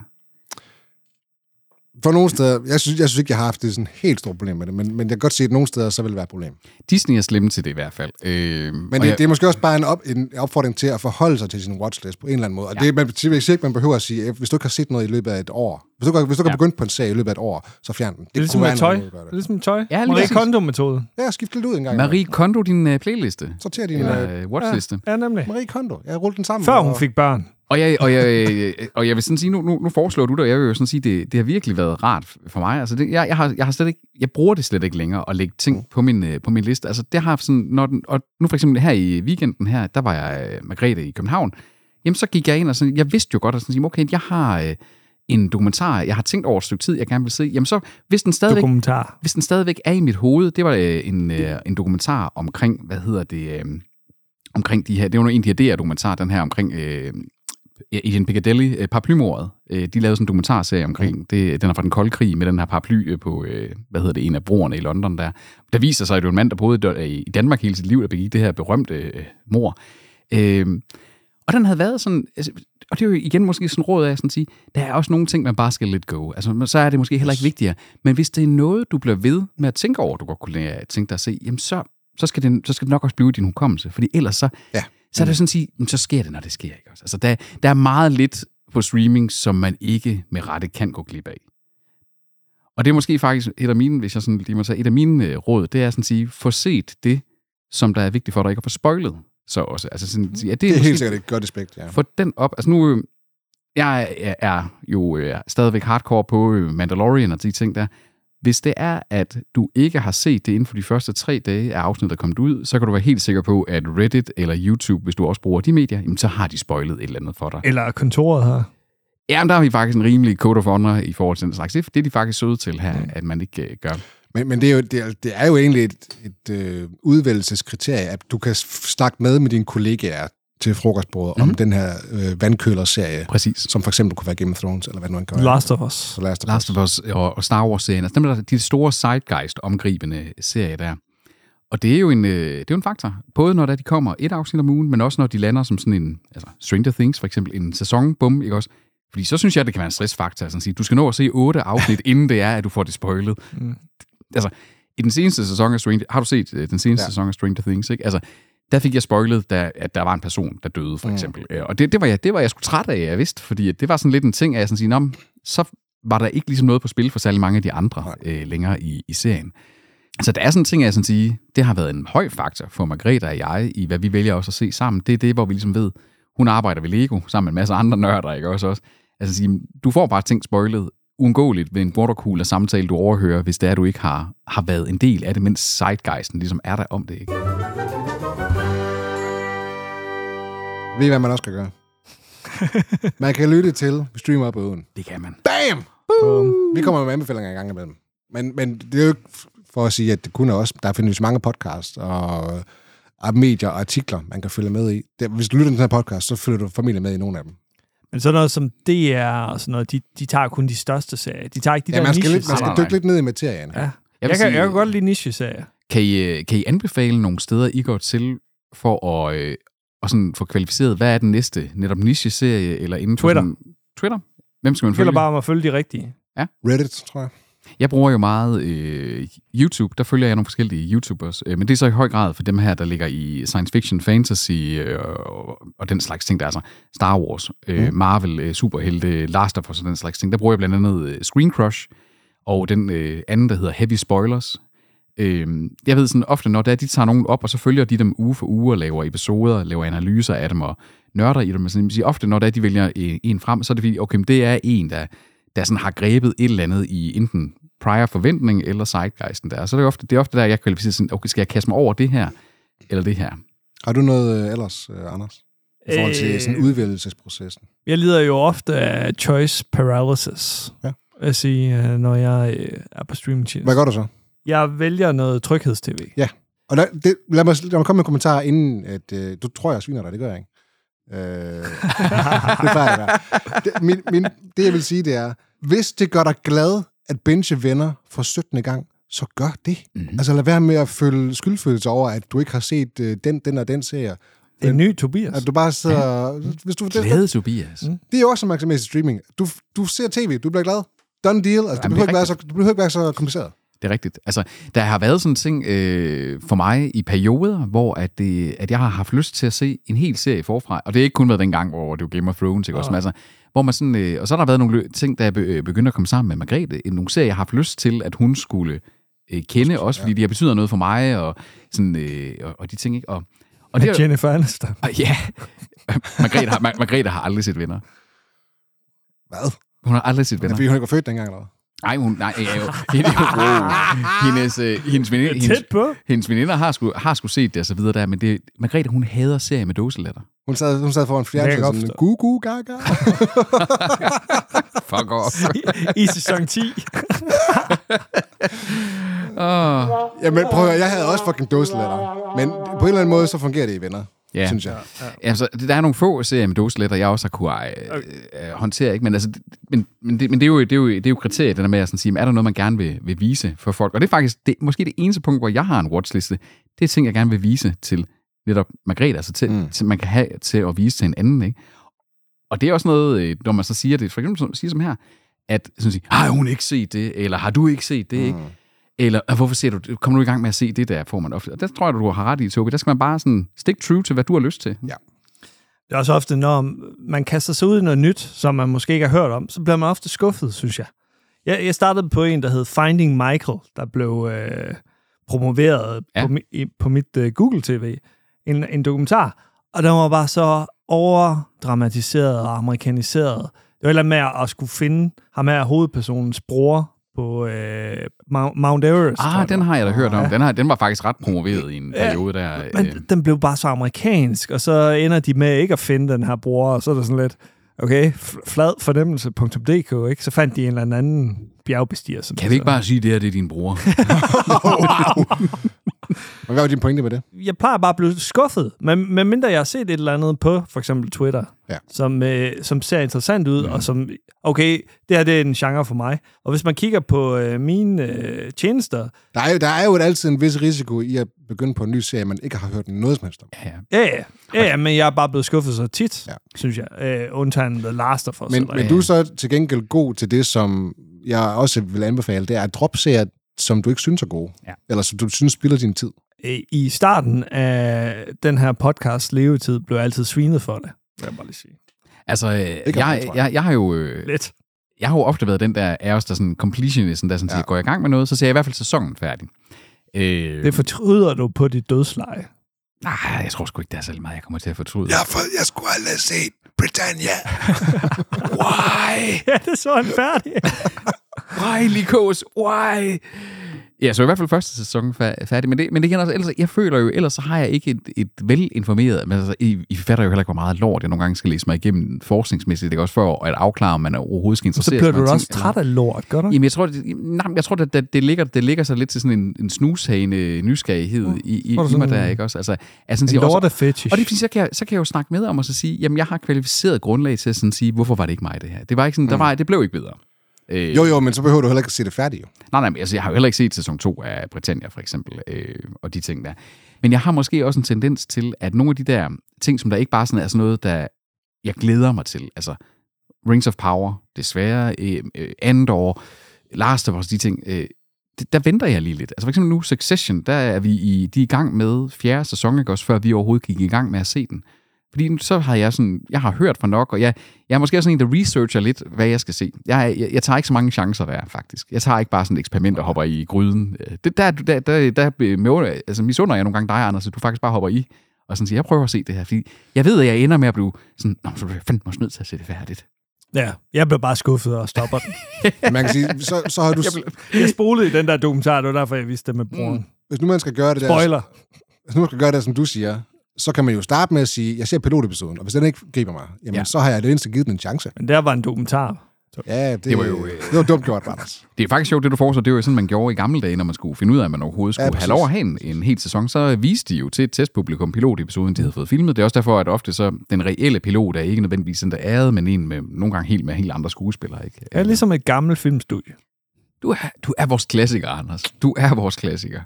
For nogle steder, jeg synes, jeg synes ikke, jeg har haft det sådan helt stort problem med det, men, men jeg kan godt se, at nogle steder, så vil det være et problem. Disney er slemme til det i hvert fald. Øh, Men det, jeg- det er måske også bare en, op, en opfordring til at forholde sig til sin watchlist på en eller anden måde. Og Ja. det, man, jeg siger ikke, man behøver at sige, hvis du ikke har set noget i løbet af et år, hvis du, hvis du ikke Ja. har begyndt på en serie i løbet af et år, så fjern den. Det, Det er ligesom med tøj. måde gøre Det er det. ligesom tøj. Ja, Marie. Kondo-metode. Ja, skift lidt ud en gang. Marie Kondo, din uh, playliste. Sorter din... Eller uh, watchliste. Ja, nemlig. Marie Kondo. Jeg rullede den sammen. Før hun og- fik børn. Og jeg, og, jeg, og jeg vil sådan sige, nu, nu, nu foreslår du det, og jeg vil jo sådan sige, det, det har virkelig været rart for mig. Altså det, jeg, jeg, har, jeg, har slet ikke, jeg bruger det slet ikke længere at lægge ting på min, øh, på min liste. Altså det har sådan, når den, og nu for eksempel her i weekenden her, der var jeg øh, Margrethe i København. Jamen så gik jeg ind og sådan, jeg vidste jo godt, at sådan, sige, okay, jeg har øh, en dokumentar, jeg har tænkt over et stykke tid, jeg gerne vil se. Jamen så, hvis den stadigvæk, Dokumentar. hvis den stadigvæk er i mit hoved, det var øh, en, øh, en dokumentar omkring, hvad hedder det, øh, omkring de her, det var en af de her DR-dokumentarer, den her omkring øh, Agent Piccadilly, øh, paraplymordet. Øh, de lavede sådan en dokumentarserie omkring, det, den er fra den kolde krig, med den her paraply øh, på, hvad hedder det, en af broerne i London der. Der viser sig, at det var en mand, der boede i i Danmark hele sit liv, der begik det her berømte øh, mor. Øh, og den havde været sådan, altså, og det er jo igen måske sådan råd af sådan at sige, der er også nogle ting, man bare skal let go. Altså, så er det måske heller ikke vigtigere. Men hvis det er noget, du bliver ved med at tænke over, du godt kunne tænke dig at se, jamen så, så, skal det, så skal det nok også blive i din hukommelse. Fordi ellers så, Ja. Så er det sådan at sige, så sker det, når det sker. Ikke? Altså, der, der er meget lidt på streaming, som man ikke med rette kan gå glip af. Og det er måske faktisk et af mine, hvis jeg sådan lige må sige, et af mine øh, råd, det er sådan at sige, få set det, som der er vigtigt for dig ikke at få spoilet. Så også, altså sådan, sige, at det, Det er måske- helt sikkert et godt aspekt, ja. få den op. Altså nu, øh, jeg er, er jo øh, stadigvæk hardcore på Mandalorian og de ting der, Hvis det er, at du ikke har set det inden for de første tre dage af afsnittet er kommet ud, så kan du være helt sikker på, at Reddit eller YouTube, hvis du også bruger de medier, jamen, så har de spoilet et eller andet for dig. Eller kontoret her. Ja, men der har vi faktisk en rimelig code of honor i forhold til den slags. Det er de faktisk søde til her, at man ikke øh, gør. Men, men det, er jo, det, er, det er jo egentlig et, et øh, udvælgelseskriterie, at du kan snakke med med dine kollegaer til frokostbordet mm. om den her øh, vandkøler-serie, Præcis. som for eksempel kunne være Game of Thrones, eller hvad det nu kan være. Last of Us. Så Last of Last of Us og, og Star Wars-serien. Altså, dem er der de store zeitgeist-omgribende serier der. Og det er jo en, øh, det er jo en faktor. Både når der de kommer et afsnit om ugen, men også når de lander som sådan en, altså Stranger Things for eksempel, en sæson, bum, ikke også? Fordi så synes jeg, det kan være en stressfaktor. Altså at sige, du skal nå at se otte afsnit, *laughs* inden det er, at du får det spoilet. Mm. Altså, i den seneste sæson af Stranger... Har du set øh, den seneste ja. sæson af Stranger Things, ikke? Altså, der fik jeg spoilet, da, at der var en person, der døde, for eksempel. Mm. Og det, det, var jeg, det var jeg sgu træt af, jeg vidste, fordi det var sådan lidt en ting, at jeg sådan sige, Nå, så var der ikke ligesom noget på spil for særlig mange af de andre øh, længere i, i serien. Så der er sådan en ting, jeg sådan sige, det har været en høj faktor for Margrethe og jeg, i hvad vi vælger også at se sammen. Det er det, hvor vi ligesom ved, hun arbejder ved Lego sammen med en masse andre nørder, ikke også? også. Altså sige, du får bare ting spoilet uundgåeligt ved en watercooler samtale, du overhører, hvis det er, du ikke har, har været en del af det, mens zeitgeisten ligesom er der om det, ikke? Ved I, hvad man også kan gøre? man kan lytte til Stream Up Uden. Det kan man. Bam! Boom. Vi kommer med anbefalinger i gang imellem. Men, men det er jo ikke for at sige, at det kunne også. Der findes mange podcasts og, og medier og artikler, man kan følge med i. Det, hvis du lytter til den her podcast, så følger du familie med i nogle af dem. Men sådan noget som DR og sådan noget, de, de tager kun de største serier. De tager ikke de Ja, der man skal, lidt, man skal dykke lidt ned i materien. Ja. Jeg Jeg, kan, sige- jeg kan godt lide niche-serier. Kan I, øh, kan I anbefale nogle steder, I går til for at, øh, at sådan få kvalificeret, hvad er den næste netop niche-serie, eller inden for Twitter. Sådan, Twitter? Hvem skal man følge? bare om at følge de rigtige. Reddit, tror jeg. Jeg bruger jo meget øh, YouTube. Der følger jeg nogle forskellige YouTubers. Øh, men det er så i høj grad for dem her, der ligger i science fiction, fantasy øh, og, og den slags ting. Der er altså Star Wars, øh, Mm. Marvel, øh, superhelte, Last of Us og den slags ting. Der bruger jeg blandt andet øh, Screen Crush og den øh, anden, der hedder Heavy Spoilers. Øh, jeg ved sådan ofte, når det er, de tager nogen op, og så følger de dem uge for uge og laver episoder, laver analyser af dem og nørder i dem. Så siger, ofte, når det er, de vælger øh, en frem, så er det fordi, okay, det er en, der, der sådan har grebet et eller andet i enten prior forventning eller zeitgeisten der. Så det er ofte, det er ofte der, jeg kvalificerer sådan, okay, skal jeg kaste mig over det her, eller det her? Har du noget øh, ellers, øh, Anders? I forhold til sådan udvælgelsesprocessen. Jeg lider jo ofte af choice paralysis. Ja. Vil jeg sige, øh, når jeg øh, er på streaming Hvad gør du så? Jeg vælger noget tryghedstv. Og der, det, lad, mig, lad mig komme med en kommentar, inden at, øh, du tror, jeg sviner dig. Det gør jeg ikke. Øh, *laughs* det plejer jeg. Det, min, min, det, jeg vil sige, det er, hvis det gør dig glad at binge venner for 17. gang, så gør det. Mhm. Mm-hmm. Altså lad være med at føle skyldfølelse over, at du ikke har set øh, den, den og den serie. Det er en ny Tobias. At du bare sidder... Hvis du, det, Glæde, Tobias. Mm. det er jo også med streaming. Du, du ser tv, du bliver glad. Done deal. Altså, det, Jamen, behøver det ikke er være så, det behøver ikke være så kompliceret. Det er rigtigt. Altså, der har været sådan en ting øh, for mig i perioder, hvor at, det, at jeg har haft lyst til at se en hel serie forfra. Og det har ikke kun været den gang, hvor det var Game of Thrones, ikke? Også, men altså, hvor man sådan, øh, og så har der været nogle ting, der er øh, begyndt at komme sammen med Margrethe. Nogle serier, jeg har haft lyst til, at hun skulle øh, kende, også fordi de har betyder noget for mig, og, sådan, øh, og, og de ting. Ikke? Og, og det, det Jennifer Aniston. og, ja, Margrethe har, Mar- Margrethe har aldrig set venner. Hvad? Hun har aldrig set Er det, venner. fordi hun ikke var født dengang, eller? Nej, hun, nej, øh, *laughs* hende, wow. hendes, øh, hendes, veninde, hendes, Tæt på. hendes veninder har sgu, har sgu set det og så videre der, men det, Margrethe, hun hader serier med dåseletter. Hun sad, hun sad foran Det kan jeg fjernsyn godt sådan, gu, gu, gaga. Fuck off. *laughs* I, I sæson 10. oh, Jamen, prøv at høre, jeg havde også fucking dåseletter. Men på en eller anden måde, så fungerer det i venner, ja. synes jeg. Altså, der er nogle få serier med dåseletter, jeg også har kunne øh, øh, håndtere, ikke? Men, altså, det- men, men, det, men det, er jo, det, er jo, det er jo kriteriet, det der med at sådan sige, er der noget, man gerne vil, vil vise for folk? Og det er faktisk det, måske det eneste punkt, hvor jeg har en watchliste. Det er ting, jeg gerne vil vise til netop Margrethe, altså til, Mm. mm. til man kan have til at vise til en anden, ikke? Og det er også noget, øh, når man så siger det, for eksempel som- siger som her, at sådan sige, har hun ikke set det, eller har du ikke set det, ikke? Eller "Ah, hvorfor ser du, kommer du i gang med at se det der, får man ofte. Og der tror jeg, du har ret i, Tobi. Der skal man bare sådan stick true til, hvad du har lyst til. Ja. Det er også ofte, når man kaster sig ud i noget nyt, som man måske ikke har hørt om, så bliver man ofte skuffet, synes jeg. Jeg, jeg startede på en, der hed Finding Michael, der blev øh, promoveret Ja. på, mi, på mit øh, Google TV. En, en dokumentar. Og den var bare så overdramatiseret og amerikaniseret. Det var et eller andet med at skulle finde ham her hovedpersonens bror på øh, Mount- Everest. Ah, den har jeg da hørt om. Ja. Den, har, den var faktisk ret promoveret i en Ja, periode der. Men øh, den blev bare så amerikansk, og så ender de med ikke at finde den her bror, og så er det sådan lidt, okay, fladfornemmelse.dk, ikke? Så fandt de en eller anden bjergbestiger. Som Kan vi ikke så- bare sige, det her det er din bror? *laughs* *laughs* wow. Og hvad var din pointe med det? jeg plejer bare at blive skuffet, men, men mindre jeg har set et eller andet på for eksempel Twitter, Ja. som, øh, som ser interessant ud, mm. og som, okay, det her det er en genre for mig. Og hvis man kigger på øh, mine øh, tjenester, Der er, jo, der er jo altid en vis risiko i at begynde på en ny serie, man ikke har hørt noget som helst om. Ja. ja, ja, ja, ja, men jeg er bare blevet skuffet så tit, Ja. synes jeg, øh, undtagen The Last of Us. Men, men du er så til gengæld god til det, som jeg også vil anbefale, det er at droppe serier, som du ikke synes er gode. Ja. Eller som du synes spilder din tid. Øh, I starten af den her podcast levetid blev jeg altid svinet for det, vil jeg bare lige sige. Altså, øh, jeg, jeg. jeg, jeg har jo... Øh, Lidt. jeg har jo ofte været den der af os, der sådan completionisten, der sådan Ja. siger, går jeg i gang med noget, så ser jeg i hvert fald sæsonen færdig. Øh, Det fortryder du på dit dødsleje. nej, jeg tror sgu ikke, der er særlig meget, jeg kommer til at fortryde. for, jeg skulle aldrig have set Britannia. *laughs* Why? Ja, det så han færdig. Why, Likos? Why? Ja, så i hvert fald første sæson fær- færdig. Men det, men det igen, altså, ellers, jeg føler jo, ellers så har jeg ikke et, et velinformeret... Men altså, I, I fatter jo heller ikke, hvor meget lort jeg nogle gange skal læse mig igennem forskningsmæssigt. Det er også for at afklare, om man overhovedet skal Så interessere bliver sig for du en også ting, træt af lort, gør du? Jamen, jeg tror, det, nej, jeg tror det, det, det, ligger, det ligger sig lidt til sådan en, en snusagende nysgerrighed Mm. i, i, du i mig sådan der, ikke også? Altså, altså, En siger også, lortefetish. og det er fordi, så kan, jeg, så kan jeg jo snakke med om og så sige, jamen, jeg har kvalificeret grundlag til at sådan sige, hvorfor var det ikke mig, det her? Det var ikke sådan, der var, det blev ikke bedre. Øh, Jo, jo, men så behøver du heller ikke at se det færdigt, jo. Nej, nej, men altså, jeg har jo heller ikke set sæson 2 af Britannia, for eksempel, øh, og de ting der. Men jeg har måske også en tendens til, at nogle af de der ting, som der ikke bare sådan er sådan noget, der jeg glæder mig til, altså Rings of Power, desværre, øh, øh, Andor, Last of Us, de ting, øh, der venter jeg lige lidt. Altså for eksempel nu Succession, der er vi i, de er i gang med fjerde sæson, ikke også, før vi overhovedet gik i gang med at se den. Fordi så har jeg sådan, jeg har hørt fra nok, og jeg, jeg er måske også sådan en, der researcher lidt, hvad jeg skal se. Jeg, jeg, jeg tager ikke så mange chancer der, faktisk. Jeg tager ikke bare sådan et eksperiment og hopper i gryden. Øh, Det, der, der, der, der med, altså, misunder jeg nogle gange dig, Anders, at du faktisk bare hopper i, og sådan siger, jeg prøver at se det her, fordi jeg ved, at jeg ender med at blive sådan, Nå, så bliver jeg fandme også nødt til at se det færdigt. Ja, jeg blev bare skuffet og stopper den. *laughs* Man kan sige, så, så har du... *laughs* Jeg spolede i den der dokumentar, det var derfor, jeg vidste det med broren. Hvis nu man skal gøre det der... Spoiler. Hvis nu man skal gøre det, som du siger, så kan man jo starte med at sige, jeg ser pilotepisoden, og hvis den ikke griber mig, jamen Ja. så har jeg det mindste givet den en chance. Men der var en dokumentar. Ja, det, Det var jo, øh, det var dumt gjort, Anders. *laughs* Det er faktisk sjovt, det du foreslår. Det var jo sådan, man gjorde i gamle dage, når man skulle finde ud af, at man overhovedet skulle ja, have lov at have en, en hel sæson. Så viste de jo til et testpublikum pilotepisoden, de havde fået filmet. Det er også derfor, at ofte så den reelle pilot er ikke nødvendigvis den, der æret, men en med nogle gange helt med helt andre skuespillere. Ikke? Ja, ligesom et gammelt filmstudie. Du er, du er vores klassiker, Anders. Du er vores klassiker.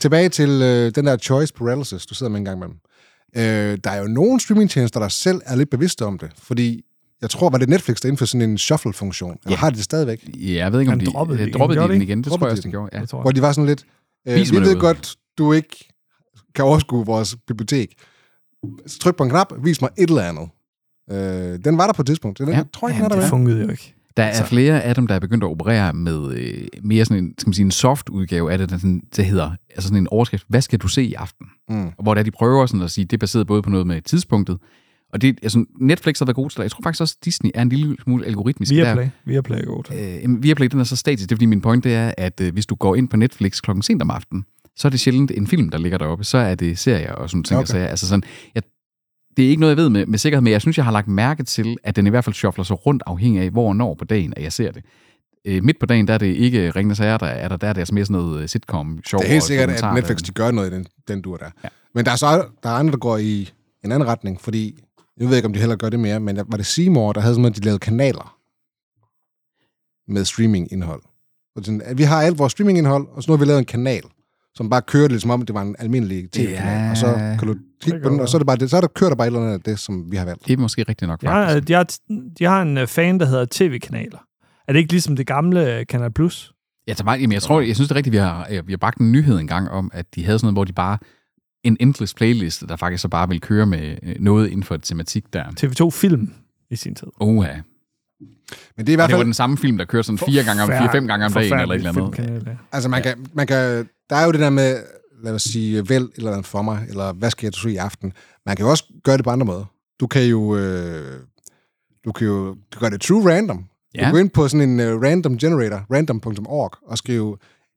Tilbage til øh, den der choice paralysis, du sidder med en gang med dem. Øh, der er jo nogle streamingtjenester, der selv er lidt bevidste om det, fordi jeg tror, var det Netflix, der indførte sådan en shuffle-funktion. Eller Ja. har de det stadigvæk? Ja, jeg ved ikke, om de droppede det øh, igen. droppede de de den igen. Det tror jeg de også, de gjorde. Ja. Det tror Hvor jeg. de var sådan lidt, øh, vi ved godt, du ikke kan overskue vores bibliotek. Så tryk på en knap, vis mig et eller andet. Øh, den var der på et tidspunkt. Den, Ja. Jeg tror ikke, den er der det med. fungerede jo ikke. Der er flere af dem, der er begyndt at operere med øh, mere sådan en, skal man sige, en soft udgave af det, der, sådan, der hedder altså sådan en overskrift, hvad skal du se i aften? Mm. Og hvor der de prøver sådan at sige, det er baseret både på noget med tidspunktet, og det, altså, Netflix har været god til det. Jeg tror faktisk også, at Disney er en lille smule algoritmisk. Viaplay. Viaplay er godt. Der, øh, Viaplay, den er så statisk. Det er fordi, min point det er, at øh, hvis du går ind på Netflix klokken sent om aftenen, så er det sjældent en film, der ligger deroppe. Så er det serier og sådan ting. Okay. Okay. Altså sådan, jeg, det er ikke noget, jeg ved med, med sikkerhed, men jeg synes, jeg har lagt mærke til, at den i hvert fald shuffler sig rundt afhængig af, hvor og når på dagen, at jeg ser det. Øh, midt på dagen, der er det ikke Ringende Sager, der er der, der er det altså mere sådan noget øh, sitcom, sjov Det er helt sikkert, at Netflix de gør noget i den, den dur der. Ja. Ja. Men der er så der er andre, der går i en anden retning, fordi jeg ved ikke, om de heller gør det mere, men var det Seymour, der havde sådan noget, de lavede kanaler med streamingindhold. Så sådan, at vi har alt vores streamingindhold, og så nu har vi lavet en kanal, som bare kører det, ligesom om det var en almindelig tv-kanal. Ja. Og så kan du klikke på den, og så er, det bare det, så er der kører der bare et eller andet af det, som vi har valgt. Det er måske rigtigt nok, De har, faktisk. de, har, de har en øh, fan, der hedder TV-kanaler. Er det ikke ligesom det gamle øh, Kanal Plus? Jeg, tager bare, jamen, jeg, tror, jeg synes det er rigtigt, vi har, øh, vi har bragt en nyhed en gang om, at de havde sådan noget, hvor de bare en endless playlist, der faktisk så bare vil køre med noget inden for et tematik der. TV2 Film i sin tid. Oha. Men det er i hvert Det var fald, den samme film, der kører sådan fire gange om, fire, fem gange om dagen, eller et eller andet. Filmkanal, ja. altså man, kan, man kan, der er jo det der med, lad os sige, vælg eller andet for mig, eller hvad skal jeg se i aften. Man kan jo også gøre det på andre måder. Du kan jo, øh, du kan jo du gør det true random. Ja. Du går ind på sådan en uh, random generator, random.org, og skrive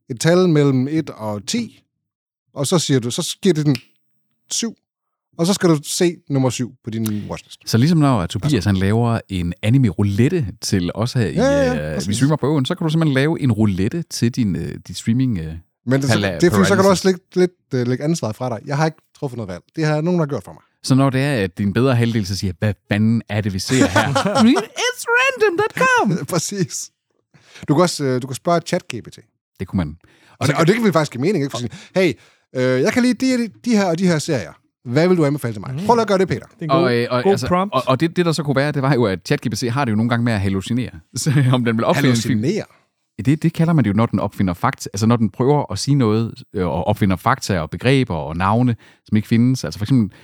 et tal mellem 1 og 10, og så siger du, så giver det den 7, og så skal du se nummer 7 på din watchlist. Så ligesom når Tobias han laver en anime-roulette til os her ja, ja, ja, i uh, vi streamer på øen, så kan du simpelthen lave en roulette til din, uh, din streaming uh, Men det, pala- det er fordi, så kan du også lægge, lidt, uh, lægge ansvaret fra dig. Jeg har ikke truffet noget valg. Det har nogen, der har gjort for mig. Så når det er, at din bedre halvdel så siger, hvad fanden er det, vi ser her? *laughs* It's random.com! *laughs* Præcis. Du kan også uh, du kan spørge ChatGPT. Det kunne man. Og, og, det, og det kan vi faktisk give mening, ikke? For sige, hey, øh, jeg kan lide de, de her og de her serier. Hvad vil du anbefale til mig? Mm. Prøv at gøre det, Peter. Det er en god, Og, øh, og, god altså, prompt. og, og det, det, der så kunne være, det var jo, at ChatGPT har det jo nogle gange med at hallucinere. *laughs* Så om den vil opfinde en film. Hallucinere. Det, det kalder man det jo, når den opfinder fakta. Altså når den prøver at sige noget, øh, og opfinder fakta og begreber og navne, som ikke findes. Altså for eksempel,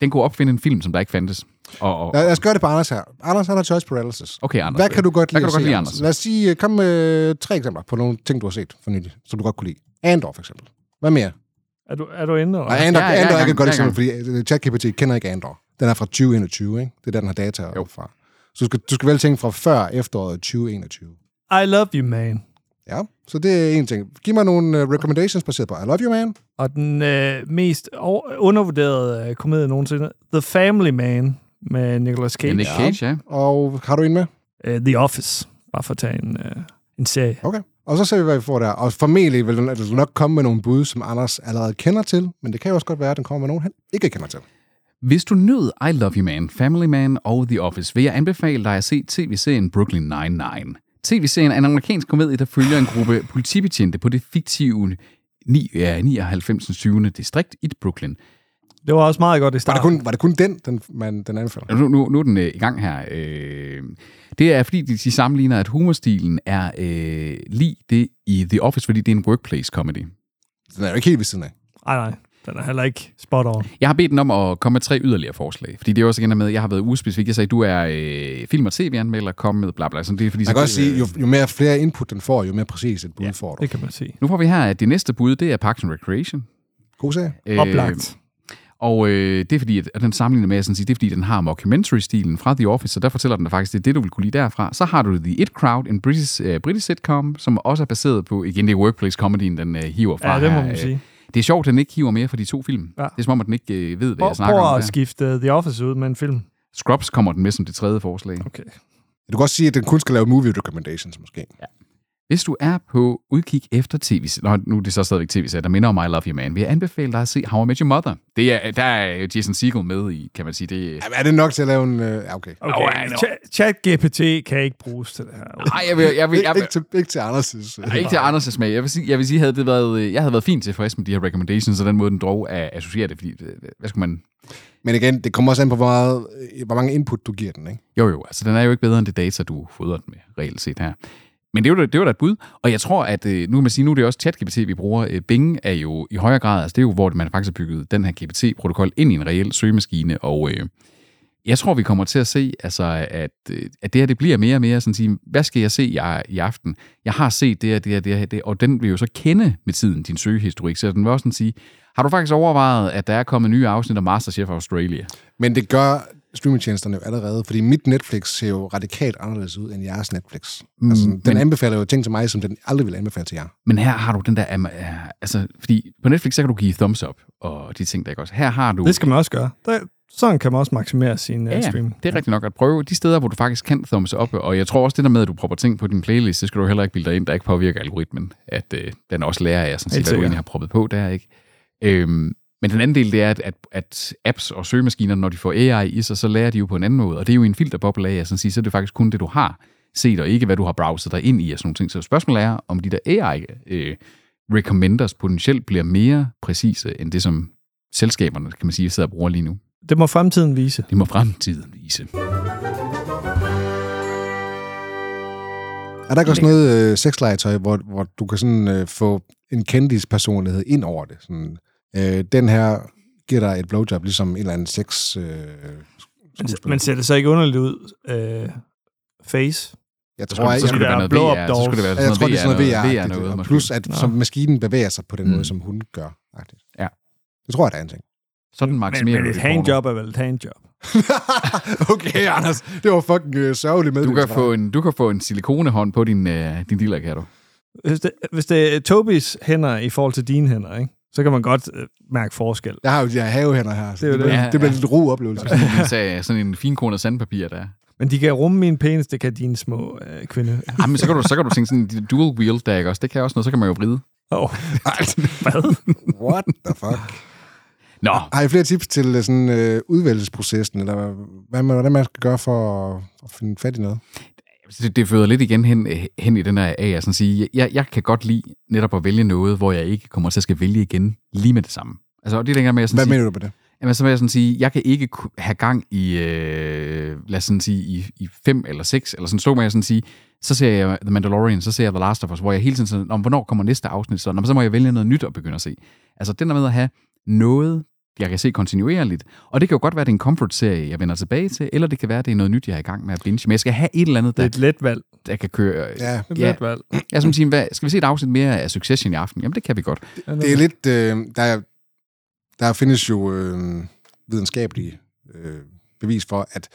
den kunne opfinde en film, som der ikke fandtes. Og, og, Lad, lad os gøre det på Anders her. Anders, han har choice paralysis. okay, Anders. Hvad kan du godt lide kan du godt lide, Anders? Anders? Lad os sige, øh, kom med tre eksempler på nogle ting, du har set for nylig, som du godt kunne lide. Andor, for eksempel. Hvad mere? Er du, er du inde? Nej, Andor, Ja, ja, Andor er ja, ikke et godt eksempel, fordi øh, ChatGPT kender ikke Andor. Den er fra 2021, ikke? Det er der, den har data Jo. fra. Så du skal, du skal vælge ting fra før efteråret 2021. I love you, man. Ja, så det er en ting. Giv mig nogle uh, recommendations baseret på I Love You Man. Og den øh, mest undervurderede øh, komedie nogensinde, The Family Man med Nicolas Ja, Cage. Nick Cage, ja. Og har du en med? Uh, The Office, bare for at tage en, øh, en serie. Okay. Og så ser vi, hvad vi får der. Og formentlig vil den nok komme med nogle bud, som Anders allerede kender til, men det kan jo også godt være, at den kommer med nogen, han ikke kender til. Hvis du nød I Love You Man, Family Man og The Office, vil jeg anbefale dig at se tv-serien Brooklyn Nine-Nine. TV-serien er en amerikansk komedie, der følger en gruppe politibetjente på det fiktive 9, ja, 99. 7. distrikt i Brooklyn. Det var også meget godt i Var starten. det kun, var det kun den, den, man, den anbefaler? Nu, nu, nu er den øh, i gang her. Øh, det er, fordi de, de sammenligner, at humorstilen er øh, lige det i The Office, fordi det er en workplace comedy. Den er jo ikke helt ved siden af. Nej, nej. Den er heller ikke spot on. Jeg har bedt den om at komme med tre yderligere forslag, fordi det er også igen med, at jeg har været uspecifik. Jeg sagde, du er øh, film- og tv-anmelder, kom med bla bla. Sådan, det er, fordi, Man så, kan også sige, jo, jo mere flere input den får, jo mere præcis et bud ja, får du. Det kan man sige. Nu får vi her, at det næste bud, det er Parks and Recreation. God serie. Øh, Oplagt. Og øh, det er fordi, at, den sammenligner med, at sådan sige, det er fordi, den har mockumentary-stilen fra The Office, så der fortæller den dig faktisk, det er det, du vil kunne lide derfra. Så har du The It Crowd, en British, uh, British sitcom, som også er baseret på, igen, det er workplace-comedien, den uh, hiver fra Ja, det må her. man Øh, sige. Det er sjovt, at den ikke hiver mere fra de to film. Ja. Det er som om, at den ikke øh, ved, hvad Prøv, jeg snakker om. prøv at skifte The Office ud med en film. Scrubs kommer den med som det tredje forslag. Okay. Du kan også sige, at den kun skal lave movie recommendations, måske. Hvis du er på udkig efter tv Nå, nu er det så stadigvæk tv der minder om I Love You Man, vil jeg anbefale dig at se How I Met Your Mother. Det er, der er Jason Segel med i, kan man sige. Det, Jamen, er det nok til at lave en... Uh, ja, okay. Okay, ja, nå. Ch- ChatGPT kan ikke bruges til det her. *laughs* Ej, jeg vil, jeg vil, Ikke, jeg vil, ikke, til, ikke til Anders' uh, Ej, ikke til Anders' smag. Jeg vil sige, jeg vil sige havde det været, øh, jeg havde været fint tilfreds med de her recommendations, og den måde, den drog at associere det, fordi, øh, hvad skal man... Men igen, det kommer også an på, hvor, meget, øh, hvor mange input du giver den, ikke? Jo, jo, altså den er jo ikke bedre end det data, du fodrer den med, reelt set her. Men det var, det var da et bud, og jeg tror, at øh, nu kan man sige, nu er det også ChatGPT, vi bruger. Øh, Bing er jo i højere grad, altså det er jo, hvor man faktisk har bygget den her GPT-protokol ind i en reel søgemaskine, og øh, jeg tror, vi kommer til at se, altså, at, øh, at det her det bliver mere og mere sådan at sige, hvad skal jeg se i, i aften? Jeg har set det her, det her, det og det, og den vil jo så kende med tiden din søgehistorik, så den vil også sådan sige, har du faktisk overvejet, at der er kommet nye afsnit af Masterchef Australia? Men det gør streamingtjenesterne jo allerede, fordi mit Netflix ser jo radikalt anderledes ud end jeres Netflix. Mm, altså, den men- anbefaler jo ting til mig, som den aldrig vil anbefale til jer. Men her har du den der, øh, altså, fordi på Netflix, så kan du give thumbs up og de ting, der ikke også. Her har du... Det skal man også gøre. Der, sådan kan man også maksimere sin ja, ja, ja, stream. det er rigtigt nok at prøve de steder, hvor du faktisk kan thumbs up, og jeg tror også det der med, at du propper ting på din playlist, det skal du heller ikke bilde dig ind, der ikke påvirker algoritmen, at øh, den også lærer af, sådan set, hvad du egentlig har proppet på der, ikke? Øhm, men den anden del, det er, at, at, at apps og søgemaskiner, når de får AI i sig, så lærer de jo på en anden måde, og det er jo en filterboble af, sådan at sige, så er det faktisk kun det, du har set, og ikke hvad du har browset dig ind i, og sådan nogle ting. Så spørgsmålet er, om de der AI øh, recommenders potentielt bliver mere præcise, end det, som selskaberne, kan man sige, sidder og bruger lige nu. Det må fremtiden vise. Det må fremtiden vise. Er der ikke også noget øh, sexlegetøj, hvor, hvor du kan sådan øh, få en kendis personlighed ind over det? Sådan, øh, den her giver dig et blowjob, ligesom en eller anden sex... Øh, Men, skuespiller. men ser det så ikke underligt ud? Øh, face? jeg Så tror, skulle, så jeg, skulle det være noget blow-up VR, så skulle det være jeg, sådan jeg tror, det er sådan noget VR, VR, noget, og måske. plus at Nå. som maskinen bevæger sig på den måde, Mm. som hun gør. Faktisk. Ja. Det tror jeg, der er en ting. Sådan Men, maksimerer men du et handjob er vel et handjob. *laughs* okay, Anders. Det var fucking øh, sørgeligt med. Du kan, få en, du kan få en silikonehånd på din, øh, din dealer, kan du? Hvis det, hvis det er Tobis hænder i forhold til dine hænder, ikke? Så kan man godt øh, mærke forskel. Jeg har jo de her havehænder her. Så Det er det, det, det. det, bliver en lidt ro oplevelse. Så, sådan en finkornet sandpapir, der er. Men de kan rumme min penis, det kan dine små øh, kvinde. Jamen, så kan du, så kan du tænke sådan en dual wheel, der ikke også? Det kan også noget, så kan man jo vride. Åh, oh, hvad? What the fuck? Nå, Har I flere tips til øh, sådan øh, udvælgelsesprocessen, eller hvad, man, hvordan man skal gøre for at, at finde fat i noget? Det, det føder lidt igen hen, hen i den her af, at sådan sige, jeg, jeg kan godt lide netop at vælge noget, hvor jeg ikke kommer til at skal vælge igen lige med det samme. Altså, og det er længere med at sådan Hvad sige, mener du på det? Jamen, så vil jeg sådan sige, jeg kan ikke have gang i, øh, lad os sådan sige, i, i fem eller seks, eller sådan stå med at sådan sige, så ser jeg The Mandalorian, så ser jeg The Last of Us, hvor jeg hele tiden sådan, om hvornår kommer næste afsnit, så, så må jeg vælge noget nyt at begynde at se. Altså, den der med at have noget, jeg kan se kontinuerligt, og det kan jo godt være, at det er en comfort-serie, jeg vender tilbage til, eller det kan være, at det er noget nyt, jeg er i gang med at binge, men jeg skal have et eller andet, Det er der, et let valg. der kan køre. Ja, Et Ja. let valg. Jeg som sige, hvad, skal vi se et afsnit mere af Succession i aften? Jamen, det kan vi godt. det er lidt... Øh, der, er- der findes jo øh, videnskabelige øh, bevis for, at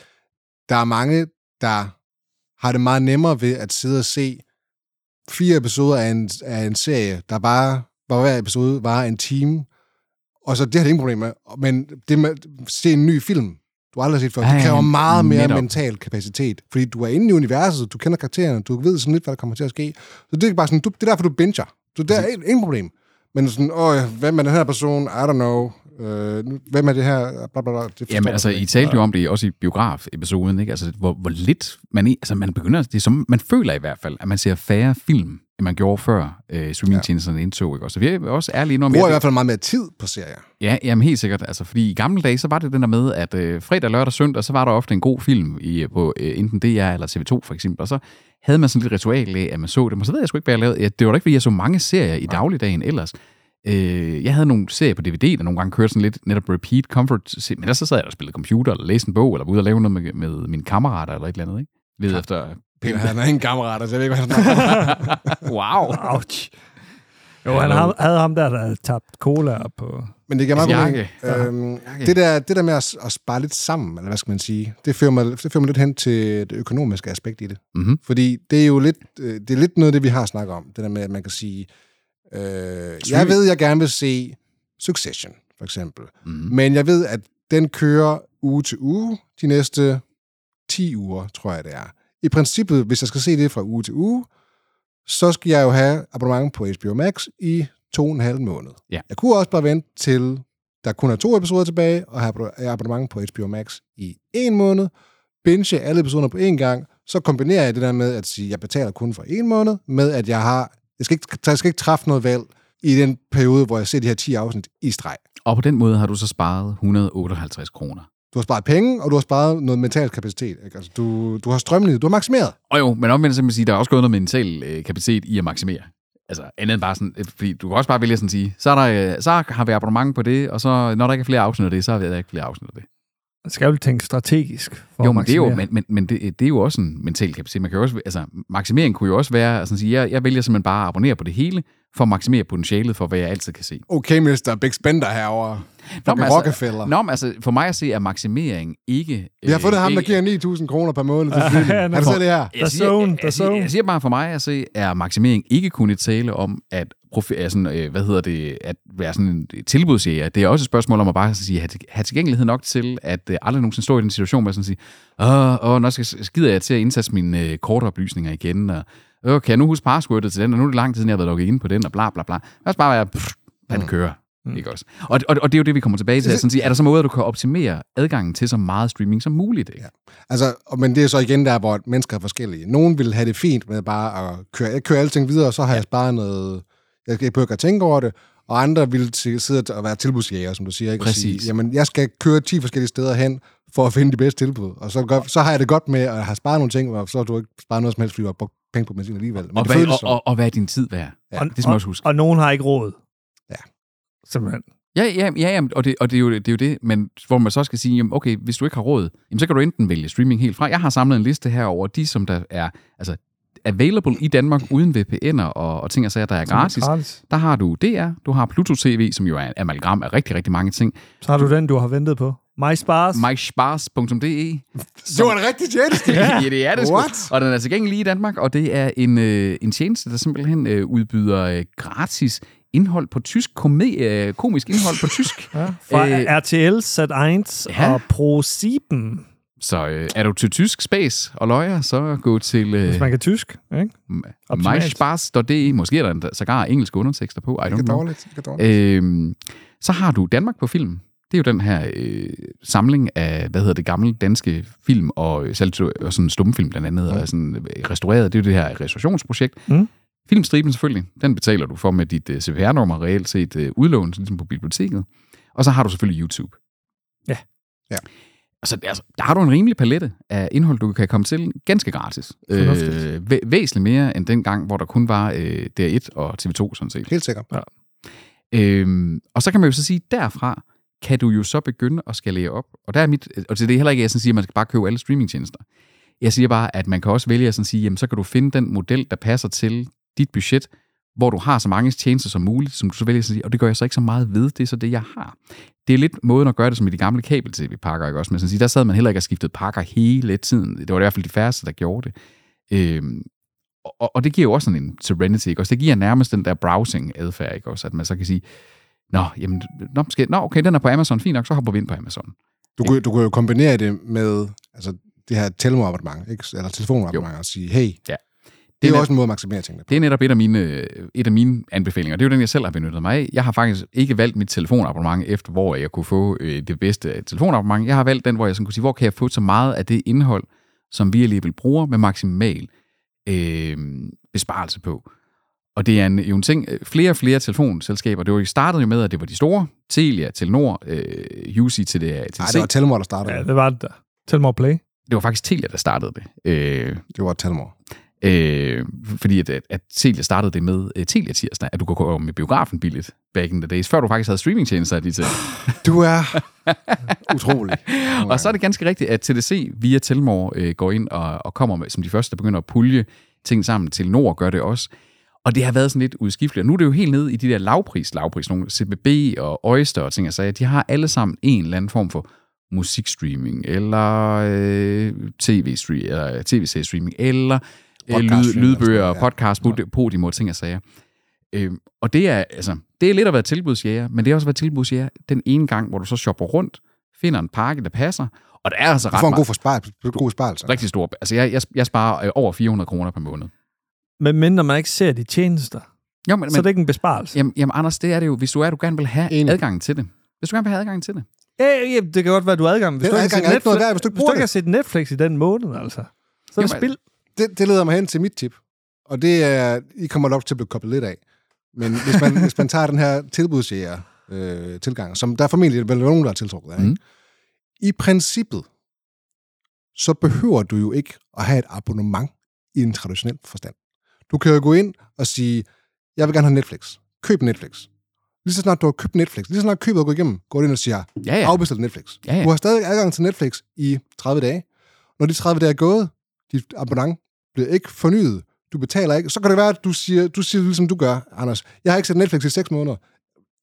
der er mange, der har det meget nemmere ved at sidde og se fire episoder af en, af en serie, der bare, hvor hver episode var en time, og så det har det ingen problem med. Men det med at se en ny film, du har aldrig set før, Ja, det kræver meget mere netop. mental kapacitet. Fordi du er inde i universet, du kender karaktererne, du ved sådan lidt, hvad der kommer til at ske. Så det er bare sådan, du, det er derfor, du binger. Så det er ingen problem. Men sådan, åh, hvem er den her person? I don't know. Øh, nu- hvem er det her? Bla, bla, bla. Det Jamen, altså. I talte jo om det også i biograf-episoden, ikke? Altså, hvor, hvor lidt man... i- Altså, man begynder... Det er som, man føler i hvert fald, at man ser færre film, end man gjorde før øh, streamingtjenesterne indtog, ikke? også? Så vi er også ærlige om... bruger i hvert fald meget mere tid på serier. Ja, jamen helt sikkert. Altså, fordi i gamle dage, så var det den der med, at øh, fredag, lørdag, søndag, så var der ofte en god film i, på øh, enten DR eller TV2 for eksempel, og så havde man sådan lidt ritual af, at man så dem, og så ved jeg sgu ikke, hvad jeg lavede. Ja, Det var da ikke, fordi jeg så mange serier i dagligdagen ellers. Øh, jeg havde nogle serier på DVD, der nogle gange kørte sådan lidt netop repeat comfort, men der så sad jeg og spillede computer, eller læste en bog, eller var ude og lave noget med, med mine kammerater, eller et eller andet, ikke? Led efter... Peter, han er en kammerat, så jeg ved ikke, hvad han snakker *laughs* wow! Ouch. Jo, han havde, havde ham der, der havde tabt cola på... Men det kan meget Jakke. godt øhm, det, der, det der med at, at spare lidt sammen, eller hvad skal man sige, det fører, mig, det fører mig lidt hen til det økonomiske aspekt i det. Mm-hmm. Fordi det er jo lidt, øh, det er lidt noget af det, vi har snakket om. Det der med, at man kan sige, øh, jeg ved, jeg gerne vil se Succession, for eksempel. Mm-hmm. Men jeg ved, at den kører uge til uge de næste 10 uger, tror jeg det er. I princippet, hvis jeg skal se det fra uge til uge, så skal jeg jo have abonnement på HBO Max i to og en halv måned. Ja. Jeg kunne også bare vente til, der kun er to episoder tilbage, og have abonnement på HBO Max i en måned, binge alle episoderne på én gang, så kombinerer jeg det der med at sige, at jeg betaler kun for en måned, med at jeg har, jeg skal ikke, jeg skal ikke træffe noget valg i den periode, hvor jeg ser de her 10 afsnit i streg. Og på den måde har du så sparet 158 kroner. Du har sparet penge, og du har sparet noget mental kapacitet. Ikke? Altså, du, du har strømlighed, du har maksimeret. Og jo, men omvendt så jeg sige, der er også gået noget mental øh, kapacitet i at maksimere. Altså andet end bare sådan, øh, fordi du kan også bare vælge sådan at sige, så, er der, øh, så har vi abonnement på det, og så når der ikke er flere afsnit af det, så har vi ikke flere afsnit af det. Man skal jo tænke strategisk for Jo, at men det er jo, men, men, men det, det er jo også en mental kapacitet. Man kan jo også, altså, maksimering kunne jo også være, altså, at sige, jeg, jeg vælger simpelthen bare at abonnere på det hele, for at maksimere potentialet for, hvad jeg altid kan se. Okay, Mr. Big Spender herovre. Nå, Fucking Rockefeller. Nå, men altså, for mig at se er maksimering ikke... Vi har fundet ham, der giver 9.000 kroner per måned til *laughs* er Har du set det her? Zone, jeg, siger, zone. jeg siger bare for mig at se, er maksimering ikke kun et tale om at profi- er sådan, øh, hvad hedder det, at være sådan en tilbudsjæger. Det er også et spørgsmål om at bare sige, have, have tilgængelighed nok til, at øh, aldrig nogensinde stå i den situation med sådan at sige, åh, åh, nå skal, skider jeg til at indtaste mine øh, kortoplysninger igen, og åh, kan jeg nu huske passwordet til den, og nu er det lang tid siden, jeg har været logget ind på den, og bla bla bla. Er også bare være, pff, lad den køre. Mm. Ikke også? Og, og, og, det er jo det, vi kommer tilbage til. at Sådan sige, er der så måder, du kan optimere adgangen til så meget streaming som muligt? Ikke? Ja. Altså, men det er så igen der, hvor mennesker er forskellige. Nogen vil have det fint med bare at køre, jeg kører alting videre, og så har jeg sparet noget, jeg skal ikke at tænke over det, og andre vil sidde og være tilbudsjæger, som du siger. Ikke? Og Præcis. Sige, jamen, jeg skal køre 10 forskellige steder hen, for at finde de bedste tilbud. Og så, gør, så har jeg det godt med at have sparet nogle ting, og så har du ikke sparet noget som helst, fordi du har brugt penge på benzin alligevel. Men Og, det hvad, føles og, og, og hvad er din tid værd? Ja, og, det skal man også huske. Og, og nogen har ikke råd. Ja. Simpelthen. Ja, ja, ja jamen, og, det, og det, er jo, det er jo det, men hvor man så skal sige, jamen, okay, hvis du ikke har råd, jamen, så kan du enten vælge streaming helt fra. Jeg har samlet en liste her over de, som der er altså, available i Danmark uden VPN'er og, og ting og sager, der er gratis. gratis. Der har du DR, du har Pluto TV, som jo er en amalgam af rigtig, rigtig mange ting. Så har du den, du har ventet på. MySpars. myspars.de. Det var en rigtig tjeneste. *laughs* ja, det er det sgu. What? Og den er tilgængelig i Danmark, og det er en, øh, en tjeneste, der simpelthen øh, udbyder øh, gratis indhold på tysk, komedie, øh, komisk indhold på tysk. *laughs* Ja, fra Øh, øh, RTL, Sat1 ja. og Pro7, Så øh, er du til tysk space og løjer, så gå til øh, hvis man kan tysk. Ikke? Myspars.de. Måske er der en- sågar engelske undertekster på, I don't Ikke know. dårligt. Ikke dårligt. Øhm, så har du Danmark på film. Det er jo den her øh, samling af, hvad hedder det, gamle danske film og, øh, og sådan stumfilm blandt andet, og sådan øh, restaureret. Det er jo det her restaurationsprojekt. Mm. Filmstriben selvfølgelig, den betaler du for med dit øh, CPR-nummer, reelt set øh, udlån, ligesom på biblioteket. Og så har du selvfølgelig YouTube. Ja. Ja. Altså, altså, der har du en rimelig palette af indhold, du kan komme til ganske gratis. Fornuftigt. Øh, væ- væsentligt mere end dengang, hvor der kun var øh, DR1 og TV2 sådan set. Helt sikkert. Øhm, og så kan man jo så sige, derfra kan du jo så begynde at skalere op. Og der er mit, og til det er heller ikke, at jeg sådan siger, at man skal bare købe alle streamingtjenester. Jeg siger bare, at man kan også vælge at sådan sige, jamen så kan du finde den model, der passer til dit budget, hvor du har så mange tjenester som muligt, som du så vælger at sige, og det gør jeg så ikke så meget ved, det er så det, jeg har. Det er lidt måden at gøre det som i de gamle kabel-tv-pakker, ikke også? Men sådan sige, der sad man heller ikke og skiftede pakker hele tiden. Det var i hvert fald de færreste, der gjorde det. Øhm, og, og det giver jo også sådan en serenity, ikke også? Det giver nærmest den der browsing-adfærd, ikke også? At man så kan sige, Nå, jamen, nå, måske, nå, okay, den er på Amazon, fint nok, så hopper vi ind på Amazon. Du, kunne, du kunne jo kombinere det med altså, det her telefonabonnement, ikke? eller telefonabonnement, og sige, hey, Ja. det er net- jo også en måde at maksimere tingene på. Det er netop et af, mine, et af mine anbefalinger. Det er jo den, jeg selv har benyttet mig af. Jeg har faktisk ikke valgt mit telefonabonnement efter, hvor jeg kunne få øh, det bedste telefonabonnement. Jeg har valgt den, hvor jeg sådan kunne sige, hvor kan jeg få så meget af det indhold, som vi alligevel bruger med maksimal øh, besparelse på. Og det er en, jo en ting, øh, flere og flere telefonselskaber, det var jo startede jo med, at det var de store, Telia, Telenor, øh, UC til det, til Nej, det var Telmor, der startede. Ja, Ja, det var det der. Tell more play. det var faktisk Telia, der startede det. Øh, det var Telmor. Øh, fordi at, at, Telia startede det med uh, Telia tirsdag, at du kunne komme med biografen billigt back in the days, før du faktisk havde streamingtjenester af de ting. *laughs* Du er utrolig. og så er det ganske rigtigt, at TDC via Telmor øh, går ind og, og kommer med, som de første, der begynder at pulje ting sammen. til Nord gør det også. Og det har været sådan lidt udskifteligt. Og nu er det jo helt nede i de der lavpris, lavpris, nogle CBB og Oyster og ting, jeg sagde, de har alle sammen en eller anden form for musikstreaming, eller øh, tv-stream, eller tv-seriestreaming, eller øh, lyd, Podcaststreaming, lydbøger, sådan podcast, ja. podium og ting, jeg sagde. Øh, og det er, altså, det er lidt at være tilbudsjæger, men det er også at være tilbudsjæger den ene gang, hvor du så shopper rundt, finder en pakke, der passer, og der er altså Du ret får en god, forspar- god sparelse. rigtig stor. Altså, jeg, jeg, jeg sparer øh, over 400 kroner per måned. Men mindre man ikke ser de tjenester, Jo, men, så er det ikke en besparelse. jamen, jamen, Anders, det er det jo, hvis du er, du gerne vil have Enig. adgang til det. Hvis du gerne vil have adgang til det. Ja, ja, det kan godt være, at du har adgang. Hvis Den du ikke adgang har set er ikke noget Netflix- værd, hvis du hvis du bruger ikke har set Netflix i den måned, altså. Så er det spil. Det, det leder mig hen til mit tip. Og det er, I kommer nok til at blive koblet lidt af. Men hvis man, *laughs* hvis man tager den her tilbudsjæger øh, tilgang, som der er formentlig vel nogen, der er tiltrukket af, Mm. ikke? i princippet, så behøver du jo ikke at have et abonnement i en traditionel forstand. Du kan jo gå ind og sige, jeg vil gerne have Netflix. Køb Netflix. Lige så snart du har købt Netflix, lige så snart købet er gået igennem, går du ind og siger, Ja, ja. afbestil Netflix. Ja, ja. Du har stadig adgang til Netflix i 30 dage. Når de 30 dage er gået, dit abonnement bliver ikke fornyet, du betaler ikke, så kan det være, at du siger, du siger ligesom du gør, Anders. Jeg har ikke set Netflix i 6 måneder.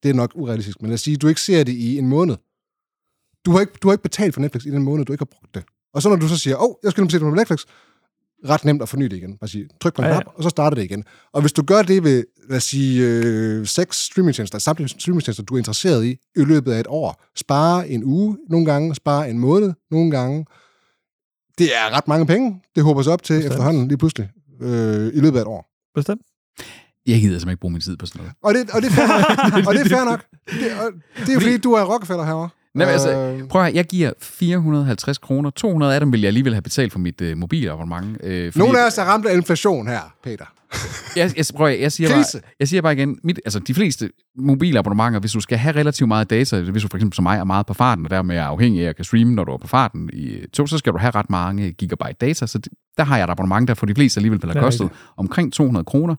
Det er nok urealistisk, men lad os sige, du ikke ser det i en måned. Du har, ikke, du har ikke betalt for Netflix i den måned, du ikke har brugt det. Og så når du så siger, åh, oh, jeg skal nu se det på Netflix, ret nemt at forny det igen. Bare sige, tryk på en Ja, knap, ja. og så starter det igen. Og hvis du gør det ved, lad os sige, øh, seks streamingtjenester, samtlige streamingtjenester, du er interesseret i, i løbet af et år, spare en uge nogle gange, spare en måned nogle gange, det er ret mange penge, det håber sig op til Bestemt. efterhånden lige pludselig, øh, i løbet af et år. Bestemt. Jeg gider simpelthen ikke bruge min tid på sådan noget. Og det, og det er fair nok. *laughs* og det er fair nok. Det, og det er fordi, du er Rockefeller herovre. Nej, men altså, Øh, prøv at jeg giver 450 kroner. 200 af dem vil jeg alligevel have betalt for mit øh, mobilabonnement. Øh, fordi- Nogle af os er ramt af inflation her, Peter. jeg, jeg, prøv at, jeg, siger Krise. bare, jeg siger bare igen, mit, altså de fleste mobilabonnementer, hvis du skal have relativt meget data, hvis du for eksempel som mig er meget på farten, og dermed er afhængig af at kan streame, når du er på farten i tog, så skal du have ret mange gigabyte data, så det, der har jeg et abonnement, der for de fleste alligevel vil have kostet omkring 200 kroner.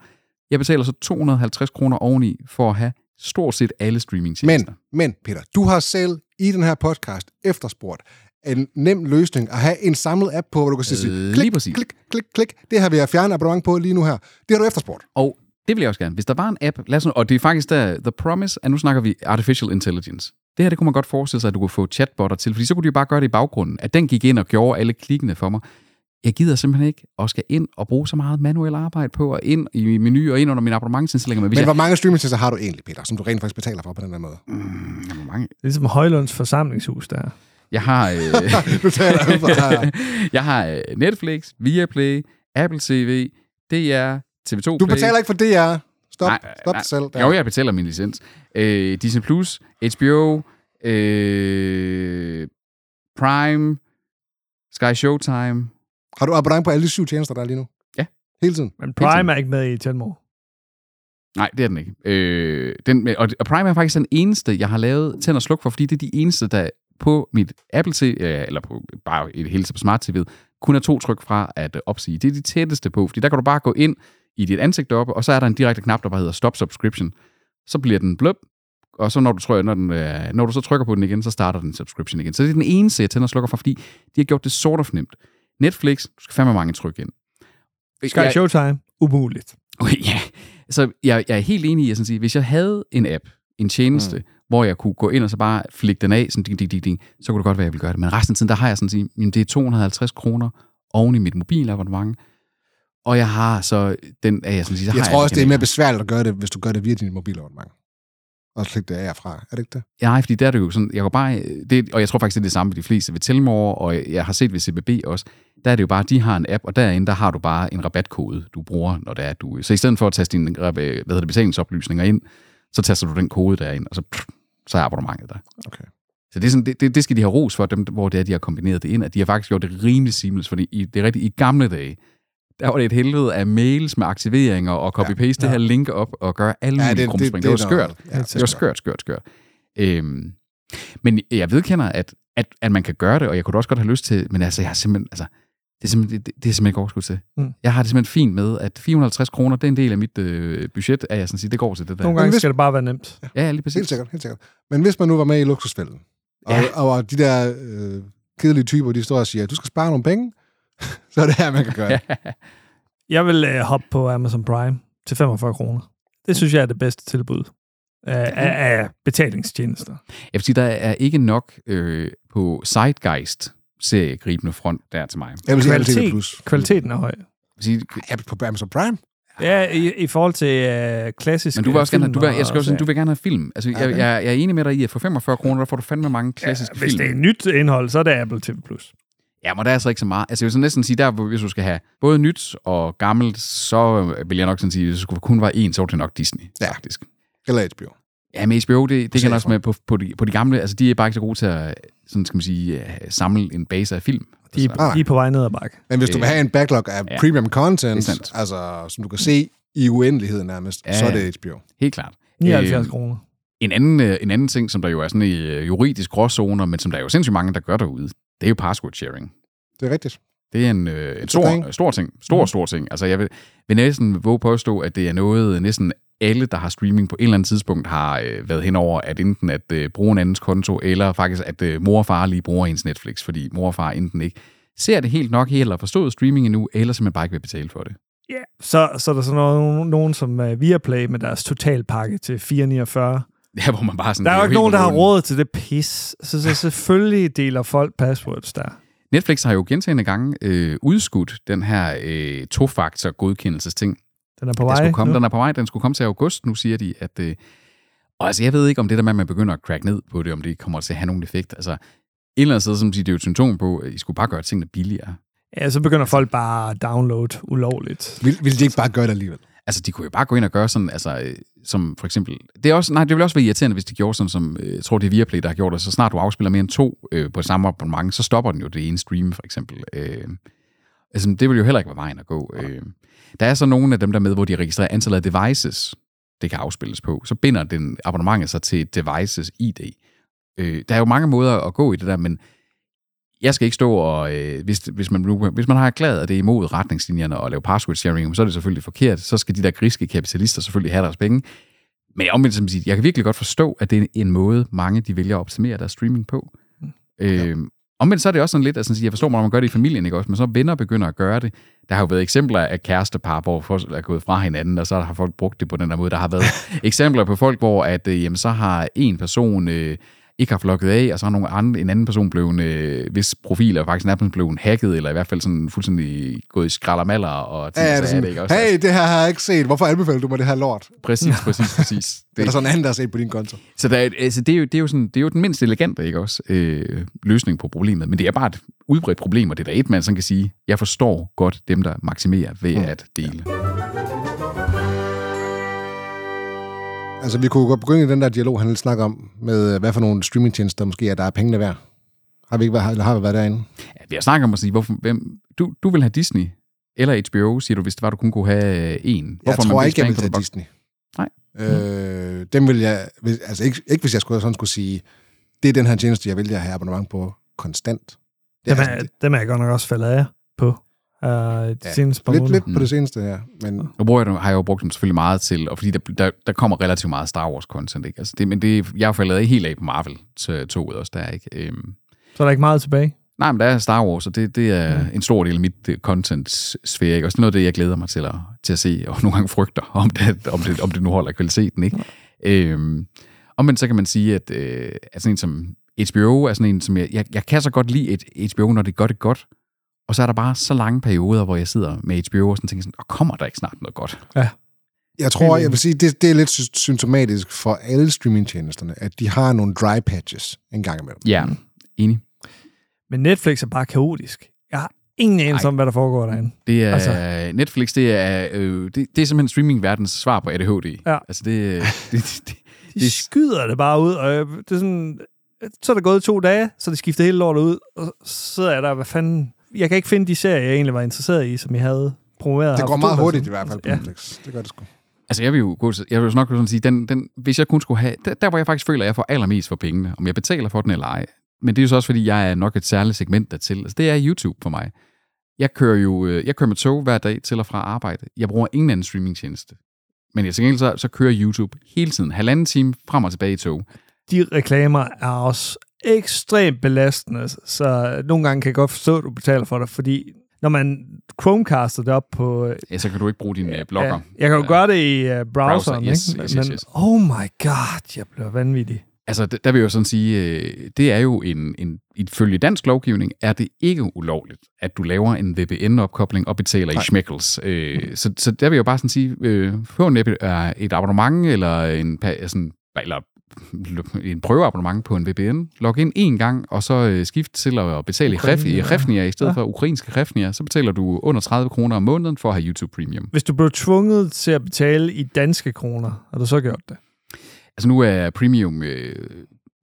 Jeg betaler så 250 kroner oveni for at have stort set alle Men, streamingtjenester. men, Peter, du har selv i den her podcast efterspurgt en nem løsning at have en samlet app på, hvor du kan sige, klik, præcis. klik, klik, klik. Det har vi at fjerne abonnement på lige nu her. Det har du efterspurgt. Og det vil jeg også gerne. Hvis der var en app, lad os nu, og det er faktisk der, The Promise, at nu snakker vi Artificial Intelligence. det her det kunne man godt forestille sig, at du kunne få chatbotter til, fordi så kunne du jo bare gøre det i baggrunden, at den gik ind og gjorde alle klikkene for mig. Jeg gider simpelthen ikke at skal ind og bruge så meget manuel arbejde på, og ind i menu og ind under mine abonnementsindstillinger. Men, Men jeg, hvor mange streamingtjenester har du egentlig, Peter, som du rent faktisk betaler for på den her måde? mm, hvor mange? Det er ligesom Højlunds forsamlingshus der. Jeg har, øh, *laughs* du taler for, *laughs* jeg har øh, Netflix, Viaplay, Apple TV, DR, TV2 Du Play. betaler ikke for DR. Stop, Nej, stop nej. dig selv. Der. Jo, jeg betaler min licens. Øh, Disney+, Plus, HBO, øh, Prime, Sky Showtime. Har du abonnement på alle de syv tjenester, der er lige nu? Ja. Hele tiden? Men Prime er ikke med i Telmore. Nej, det er den ikke. Øh, den, og, og Prime er faktisk den eneste, jeg har lavet tænd og sluk for, fordi det er de eneste, der på mit Apple TV, øh, eller på, bare i det hele taget på Smart TV'et, kun er to tryk fra at øh, opsige. Det er de tætteste på, fordi der kan du bare gå ind i dit ansigt deroppe, og så er der en direkte knap, der bare hedder Stop Subscription. Så bliver den bløb, og så når du, tror, når, den, øh, når du så trykker på den igen, så starter den subscription igen. Så det er den eneste, jeg tænder og slukker for, fordi de har gjort det sort of nemt. Netflix, du skal fandme mange tryk ind. Sky Showtime, umuligt. Okay, ja. Så jeg, jeg er helt enig i, at sådan sige, hvis jeg havde en app, en tjeneste, mm. hvor jeg kunne gå ind og så bare flikke den af, sådan ding, ding, ding, ding, så kunne det godt være, at jeg ville gøre det. Men resten af tiden, der har jeg sådan sige, jamen, det er 250 kroner oven i mit mobilabonnement. Og jeg har så, den er jeg sådan sige, så Jeg tror også, det er mere besværligt at gøre det, hvis du gør det via din mobilabonnement. Og klikke det af fra. Er det ikke det? Ja, fordi der er det jo sådan, jeg går bare, det, og jeg tror faktisk, det er det samme med de fleste ved Telmore, og jeg har set ved CBB også, der er det jo bare, de har en app, og derinde, der har du bare en rabatkode, du bruger, når det er, du... Så i stedet for at taste dine hvad hedder det, betalingsoplysninger ind, så taster du den kode derind, og så, pff, så er abonnementet der. Okay. Så det, er sådan, det, det, det skal de have ros for, dem, hvor det er, de har kombineret det ind, at de har faktisk gjort det rimelig seamless, fordi i, det er rigtigt, i gamle dage, der var det et helvede af mails med aktiveringer og copy-paste ja, det her link op og gøre alle Ja, det, det, det, Det, var skørt. Ja, Det var skørt, skørt, skørt. Øhm, men jeg vedkender, at, at, at man kan gøre det, og jeg kunne også godt have lyst til, men altså, jeg har simpelthen, altså, det er simpelthen, det, det er simpelthen ikke overskud til. Mm. Jeg har det simpelthen fint med, at 450 kroner, det er en del af mit øh, budget, at jeg sådan siger, det går til det der. Nogle gange hvis- skal det bare være nemt. Ja, ja, lige præcis. Helt sikkert, helt sikkert. Men hvis man nu var med i luksusfælden, og, Ja. og, og de der øh, kedelige typer, de står og siger, du skal spare nogle penge, *laughs* så er det her, man kan gøre det. *laughs* Jeg vil øh, hoppe på Amazon Prime til 45 kroner. Det synes jeg er det bedste tilbud af, af, af betalingstjenester. Jeg vil sige, der er ikke nok øh, på Zeitgeist seriegribende front der til mig. Jeg vil sige Kvalitet. Plus. Kvaliteten er høj. Jeg vil sige, Ja, på Amazon Prime. Ja, i, i forhold til øh, klassiske men du vil også gerne, du vil, jeg skal også, du vil gerne have film. Altså, jeg, Okay. jeg, jeg er enig med dig i, at for 45 kroner, der får du fandme mange klassiske ja, Hvis film. det er nyt indhold, så er det Apple TV+. Plus. Ja, men der er altså ikke så meget. Altså, jeg vil så næsten sige, der, hvor- hvis du skal have både nyt og gammelt, så vil jeg nok sådan sige, at det skulle kun være en, så var det nok Disney, ja. faktisk. Eller HBO. Ja, med HBO, det, det kan også med på, på, de, på de gamle, altså de er bare ikke så gode til at, sådan skal man sige, øh, samle en base af film. De, altså, nej. de er på vej ned ad bakke. Men hvis du vil have en backlog af ja. premium content, er altså, som du kan se i uendelighed nærmest, Ja, så er det HBO. helt klart. 79 Øh, kroner. En anden, øh, en anden ting, som der jo er sådan i øh, juridisk gråzoner, men som der er jo sindssygt mange, der gør derude, det er jo password sharing. Det er rigtigt. Det er en, øh, en stor, stor ting. Stor, Mhm. stor ting. Altså, jeg vil, vil næsten våge påstå, at det er noget, næsten alle, der har streaming på et eller andet tidspunkt, har øh, været hen over, at enten at øh, bruge en andens konto, eller faktisk at øh, mor og far lige bruger ens Netflix, fordi mor og far enten ikke ser det helt nok eller forstået streaming endnu, eller simpelthen bare ikke vil betale for det. Ja, så, så er der sådan nogen, nogen som uh, Viaplay med deres totalpakke til 449. *laughs* Ja, hvor man bare sådan... Der er jo ikke nogen, der har råd til det pis. Så, så *laughs* selvfølgelig deler folk passwords der. Netflix har jo gentagende gange øh, udskudt den her øh, to-faktor godkendelsesting. Den er på Den vej. skulle komme, nu. den er på vej, den skulle komme til august, nu siger de, at... Øh, og altså, jeg ved ikke, om det der med, at man begynder at crack ned på det, om det kommer til at have nogen effekt. Altså, et eller andet sted, som siger, det er jo et symptom på, at I skulle bare gøre tingene billigere. Ja, så begynder folk bare at downloade ulovligt. Vil, vil de ikke bare gøre det alligevel? Altså, de kunne jo bare gå ind og gøre sådan, altså, øh, som for eksempel... Det, er også, nej, det ville også være irriterende, hvis de gjorde sådan, som øh, jeg tror, det er Viaplay, der har gjort det. Så snart du afspiller mere end to øh, på samme abonnement, så stopper den jo det ene stream, for eksempel. Øh, altså, det vil jo heller ikke være vejen at gå. Øh, der er så nogle af dem der med, hvor de registrerer antallet af devices, det kan afspilles på. Så binder den abonnementet sig til devices ID. Øh, der er jo mange måder at gå i det der, men jeg skal ikke stå og, øh, hvis, hvis, man, hvis man har erklæret, at det er imod retningslinjerne og lave password sharing, så er det selvfølgelig forkert. Så skal de der griske kapitalister selvfølgelig have deres penge. Men jeg, omvendt, som siger, jeg kan virkelig godt forstå, at det er en måde, mange de vælger at optimere deres streaming på. Mm. Øh, omvendt så er det også sådan lidt, altså, jeg forstår, når man gør det i familien, ikke også, men så venner begynder at gøre det. Der har jo været eksempler af kærestepar, hvor folk er gået fra hinanden, og så har folk brugt det på den der måde. Der har været *laughs* eksempler på folk, hvor at, øh, jamen, så har en person... Øh, ikke har flokket af, og så har nogle andre, en anden person blevet, øh, hvis profil er faktisk nærmest blevet hacket, eller i hvert fald sådan fuldstændig gået i skraldermaller og ting, Ja, ja, det er sådan, det ikke også. hey, det her har jeg ikke set. Hvorfor anbefaler du mig det her lort? Præcis, *laughs* præcis, præcis. Det er der sådan en anden, der har set på din konto. Så der, er- altså, det, er jo, det, er jo sådan, det er jo den mindst elegante, ikke også, øh, løsning på problemet. Men det er bare et udbredt problem, og det er der et, man sådan kan sige, jeg forstår godt dem, der maksimerer ved at dele. Altså, vi kunne godt begynde i den der dialog, han ville snakke om, med øh, hvad for nogle streamingtjenester måske er, der er pengene værd. Har vi ikke været, eller har vi været derinde? Ja, vi har snakket om at sige, hvorfor, hvem, du, du vil have Disney eller HBO, siger du, hvis det var, du kun kunne have øh, en. Jeg tror man ikke, jeg vil the Disney. Nej. Øh, dem vil jeg, hvis- altså ikke, ikke hvis jeg skulle, sådan skulle sige, det er den her tjeneste, jeg vælger at have abonnement på konstant. Det Dem er, sådan, dem er jeg godt nok også faldet af på uh, de Ja, seneste par lidt, måneder. lidt på det seneste her, men Nu bruger jeg, dem- har jeg jo brugt dem selvfølgelig meget til, og fordi der, der, der kommer relativt meget Star Wars-content, ikke? Altså det, men det, jeg er jo faldet af helt af på Marvel-toget også, der, ikke? Øhm, Så er der ikke meget tilbage. nej, men der er Star Wars, og det, det er en stor del af mit øh, content-sfære, ikke? Også det er noget af det, jeg glæder mig til at, til at se, og nogle gange frygter, *laughs* om det, om det, om det nu holder kvaliteten, ikke? Øhm, og men så kan man sige, at øh, at sådan en som HBO er sådan en, som jeg, jeg, jeg kan så godt lide et HBO, når det gør det godt, og så er der bare så lange perioder, hvor jeg sidder med HBO og sådan tænker sådan, og kommer der ikke snart noget godt? jeg tror, jeg vil sige, det, det er lidt sy- symptomatisk for alle streamingtjenesterne, at de har nogle dry patches en gang imellem. Ja, enig. Men Netflix er bare kaotisk. Jeg har ingen anelse Ej. om, hvad der foregår derinde. Det er Altså- Netflix, det er, øh, det, det er simpelthen streamingverdens svar på ADHD. Ja. Altså det, *laughs* det, det, det De skyder det bare ud, og jeg- det er sådan... Så er der gået to dage, så er det skiftet hele lortet ud, og så sidder jeg der, hvad fanden... Jeg kan ikke finde de serier, jeg egentlig var interesseret i, som jeg havde promoveret. Det går meget hurtigt i hvert fald på Ja. Netflix. Det gør det sgu. Altså, jeg vil jo gå jeg vil jo nok sådan sige, den, den, hvis jeg kun skulle have, der, der, hvor jeg faktisk føler, at jeg får allermest for pengene, om jeg betaler for den eller ej, men det er jo så også, fordi jeg er nok et særligt segment dertil. Altså, det er YouTube for mig. Jeg kører jo øh, jeg kører med tog hver dag til og fra arbejde. Jeg bruger ingen anden streamingtjeneste. Men jeg til gengæld så, så kører YouTube hele tiden. Halvanden time frem og tilbage i tog. De reklamer er også ekstremt belastende, så nogle gange kan jeg godt forstå, at du betaler for det, fordi når man Chromecaster det op på... øh, Ja, så kan du ikke bruge din øh, blogger. Ja, jeg kan jo gøre det i uh, browseren, Browser, yes, ikke? yes, Men yes, yes. oh my god, jeg bliver vanvittig. Altså, der vil jeg jo sådan sige, øh, det er jo en, en, ifølge dansk lovgivning, er det ikke ulovligt, at du laver en VPN-opkobling og betaler i schmeckles. Øh, så, så der vil jeg jo bare sådan sige, øh, få en, øh, et abonnement, eller en, sådan, eller en prøveabonnement på en VPN, log ind en gang, og så øh, skift til at betale i Ukraine, i ja. Hrefnia i stedet Ja. for ukrainske Hrefnia, så betaler du under 30 kroner om måneden for at have YouTube Premium. Hvis du blev tvunget til at betale i danske kroner, har du så gjort det? Altså nu er premium øh,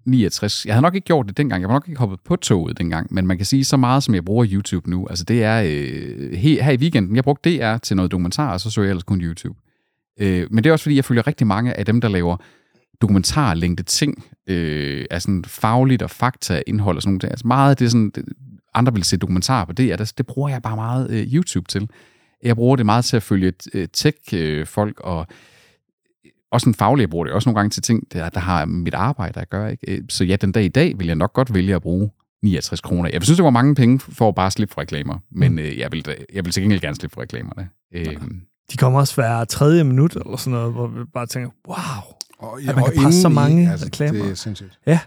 69. Jeg havde nok ikke gjort det dengang. Jeg var nok ikke hoppet på toget dengang. Men man kan sige så meget, som jeg bruger YouTube nu. Altså det er øh, he, her i weekenden. Jeg brugte DR til noget dokumentar, og så så jeg ellers kun YouTube. Øh, men det er også fordi, jeg følger rigtig mange af dem, der laver dokumentarlængde ting. Øh, af sådan fagligt og fakta indhold og sådan noget. Altså meget af det sådan, det, andre vil se dokumentarer på det, det, det bruger jeg bare meget øh, YouTube til. Jeg bruger det meget til at følge øh, tech-folk og også en faglig, jeg bruger det også nogle gange til ting, der, der har mit arbejde at gøre. Ikke? Øh, Så ja, den dag i dag vil jeg nok godt vælge at bruge 69 kroner. Jeg synes, det var mange penge for at bare slippe for reklamer, men øh, jeg, vil, jeg vil til gengæld gerne slippe for reklamerne. Øh, De kommer også hver tredje minut, eller sådan noget, hvor vi bare tænker, wow. Og, At man kan presse så mange reklamer. Det er sindssygt. Ja.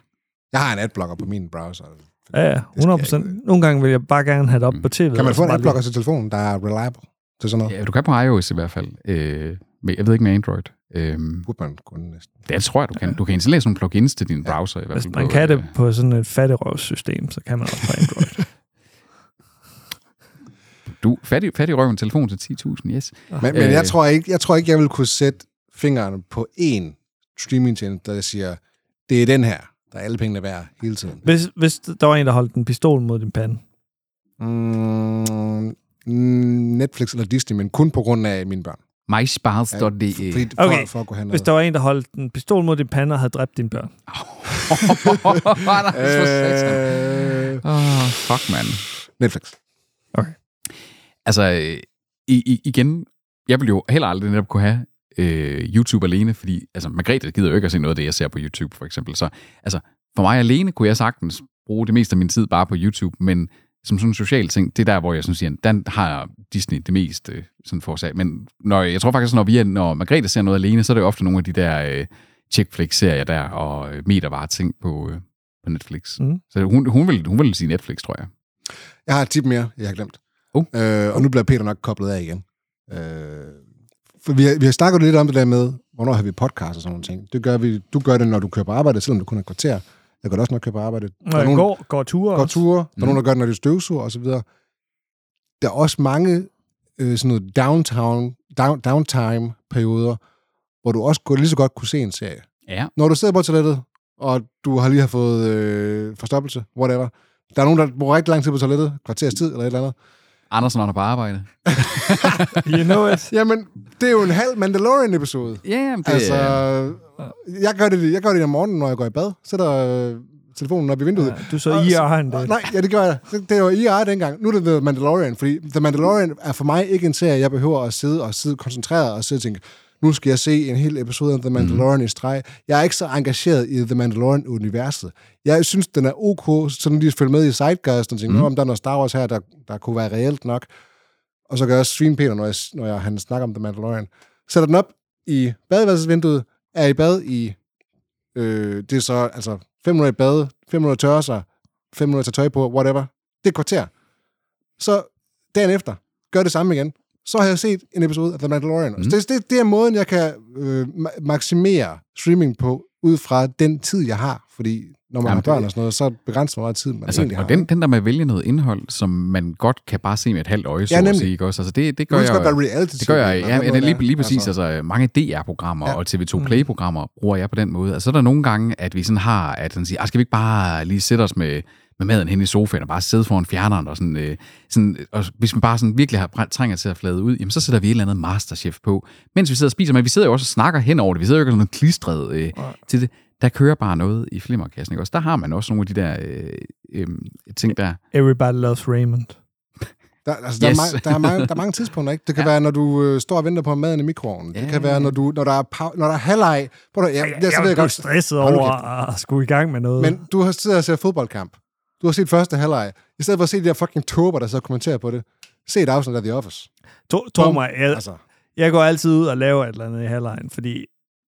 Jeg har en adblocker på min browser. Ja, ja, 100 procent. Nogle gange vil jeg bare gerne have det op på tv. Kan man få en adblocker til telefonen, der er reliable til sådan noget? ja, du kan på iOS i hvert fald. Øh, men jeg ved ikke med Android. Øh, Burde man kunne næsten. det tror jeg, du kan. Du kan installere sådan nogle plugins til din browser i hvert Hvis fald. man på, kan det øh, på sådan et fattigrøvssystem, så kan man også på Android. *laughs* Du, fattig, fattig røven telefon til 10.000, yes. Men, men Øh. jeg, tror ikke, jeg tror ikke, jeg vil kunne sætte fingeren på én streamingtjeneste, der siger, det er den her, der er alle pengene værd hele tiden. hvis, hvis der var en, der holdt en pistol mod din pande. Mm, Netflix eller Disney, men kun på grund af mine børn. MySpars.de. Fordi, for, Okay, for at Hvis der var en, der holdt en pistol mod din pande og havde dræbt dine børn. *laughs* Øh, Åh, fuck, mand. Netflix. Altså, øh, i, i, igen, jeg vil jo heller aldrig netop kunne have øh, YouTube alene, fordi altså, Margrethe gider jo ikke at se noget af det, jeg ser på YouTube, for eksempel. Så altså, for mig alene kunne jeg sagtens bruge det meste af min tid bare på YouTube, men som sådan en social ting, det er der, hvor jeg sådan siger, den har Disney det mest øh, sådan for sig. Men når, jeg tror faktisk, når, vi er, når Margrethe ser noget alene, så er det jo ofte nogle af de der øh, chick flick serier der, og øh, metervare ting på, øh, på Netflix. Mm. Så hun, hun, vil, hun vil sige Netflix, tror jeg. Jeg har et tip mere, jeg har glemt. Oh. Øh, og nu bliver Peter nok koblet af igen. Øh, for vi har, vi har snakket lidt om det der med, hvornår har vi podcast og sådan nogle ting. Det gør vi, du gør det, når du kører på arbejde, selvom du kun er et kvarter. Jeg gør det også, når jeg kører på arbejde. Der Når er nogen, går, går ture går ture. Der er Mm. nogen, der gør det, når de støvsuger og så videre. Der er også mange øh, sådan noget downtown, down, downtime-perioder, hvor du også kunne, lige så godt kunne se en serie. Ja. Når du sidder på toilettet, og du har lige har fået øh, forstoppelse, whatever. Der er nogen, der bruger rigtig lang tid på toilettet, kvarters tid eller et eller andet. Andersen er på arbejde. *laughs* You know it. Jamen, det er jo en halv Mandalorian-episode. Ja, jamen, det Altså, jeg gør, det, jeg gør det om morgenen, når jeg går i bad. Sætter øh, telefonen op i vinduet. Ja, du så i og han Og- det. Nej, ja, det gør jeg. Det det var IR dengang. Nu er det The Mandalorian, fordi The Mandalorian er for mig ikke en serie, jeg behøver at sidde og sidde koncentreret og sidde og tænke, nu skal jeg se en hel episode af The Mandalorian mm. i streg. Jeg er ikke så engageret i The Mandalorian-universet. Jeg synes, den er ok, sådan lige at følge med i Zeitgeist og tænke, mm. om der er noget Star Wars her, der, der kunne være reelt nok. Og så gør jeg også svine Peter, når, jeg, når jeg, han snakker om The Mandalorian. Sætter den op i badeværelsesvinduet, er i bad i, øh, det er så altså 5 minutter i bad, 5 minutter tørre sig, 5 minutter tage tøj på, whatever. Det er et kvarter. Så dagen efter, gør det samme igen. Så har jeg set en episode af The Mandalorian. Mm. Mm. Det, det, det er måden, jeg kan øh, ma- maksimere streaming på, ud fra den tid, jeg har. Fordi når man Jamen, har børn og sådan noget, så begrænser man meget tid, man Altså, egentlig har. og den, den der med at vælge noget indhold, som man godt kan bare se med et halvt øje, så Ja, at nemlig. sige, ikke også? Altså, det, det gør jeg... reality Det gør jeg, ja, ja det er lige, lige præcis. Altså, Altså, mange DR-programmer Ja. og TV2 Play-programmer bruger jeg på den måde. Altså, så er der nogle gange, at vi sådan har, at sådan siger, "Ah, skal vi ikke bare lige sætte os med, med maden hen i sofaen og bare sidde foran fjerneren og sådan, øh, sådan og hvis man bare sådan virkelig har brændt, trænger til at flade ud, jamen så sætter vi et eller andet masterchef på, mens vi sidder og spiser, men vi sidder jo også og snakker hen over det. Vi sidder jo ikke sådan noget klistret øh, til det. Der kører bare noget i flimmerkassen, ikke også? Der har man også nogle af de der øh, øh, ting der. Everybody loves Raymond. Der, altså, der, Yes. er mange, der, er mange, der er mange tidspunkter, ikke? Det kan ja. være, når du øh, står og venter på maden i mikroovnen. Det Ja. kan være, når, du, når der er, pau- når der er halvleg. Prøv at- Ja, Jeg, ja, jeg, så ved jeg jeg blev godt. stresset over at skulle i gang med noget. Men du har siddet og set fodboldkamp. Du har set første halvleg. I stedet for at se de der fucking tober, der så kommenterer på det. Se et afsnit af The Office. tro, tro mig, jeg, Altså, jeg går altid ud og laver et eller andet i halvlejen, fordi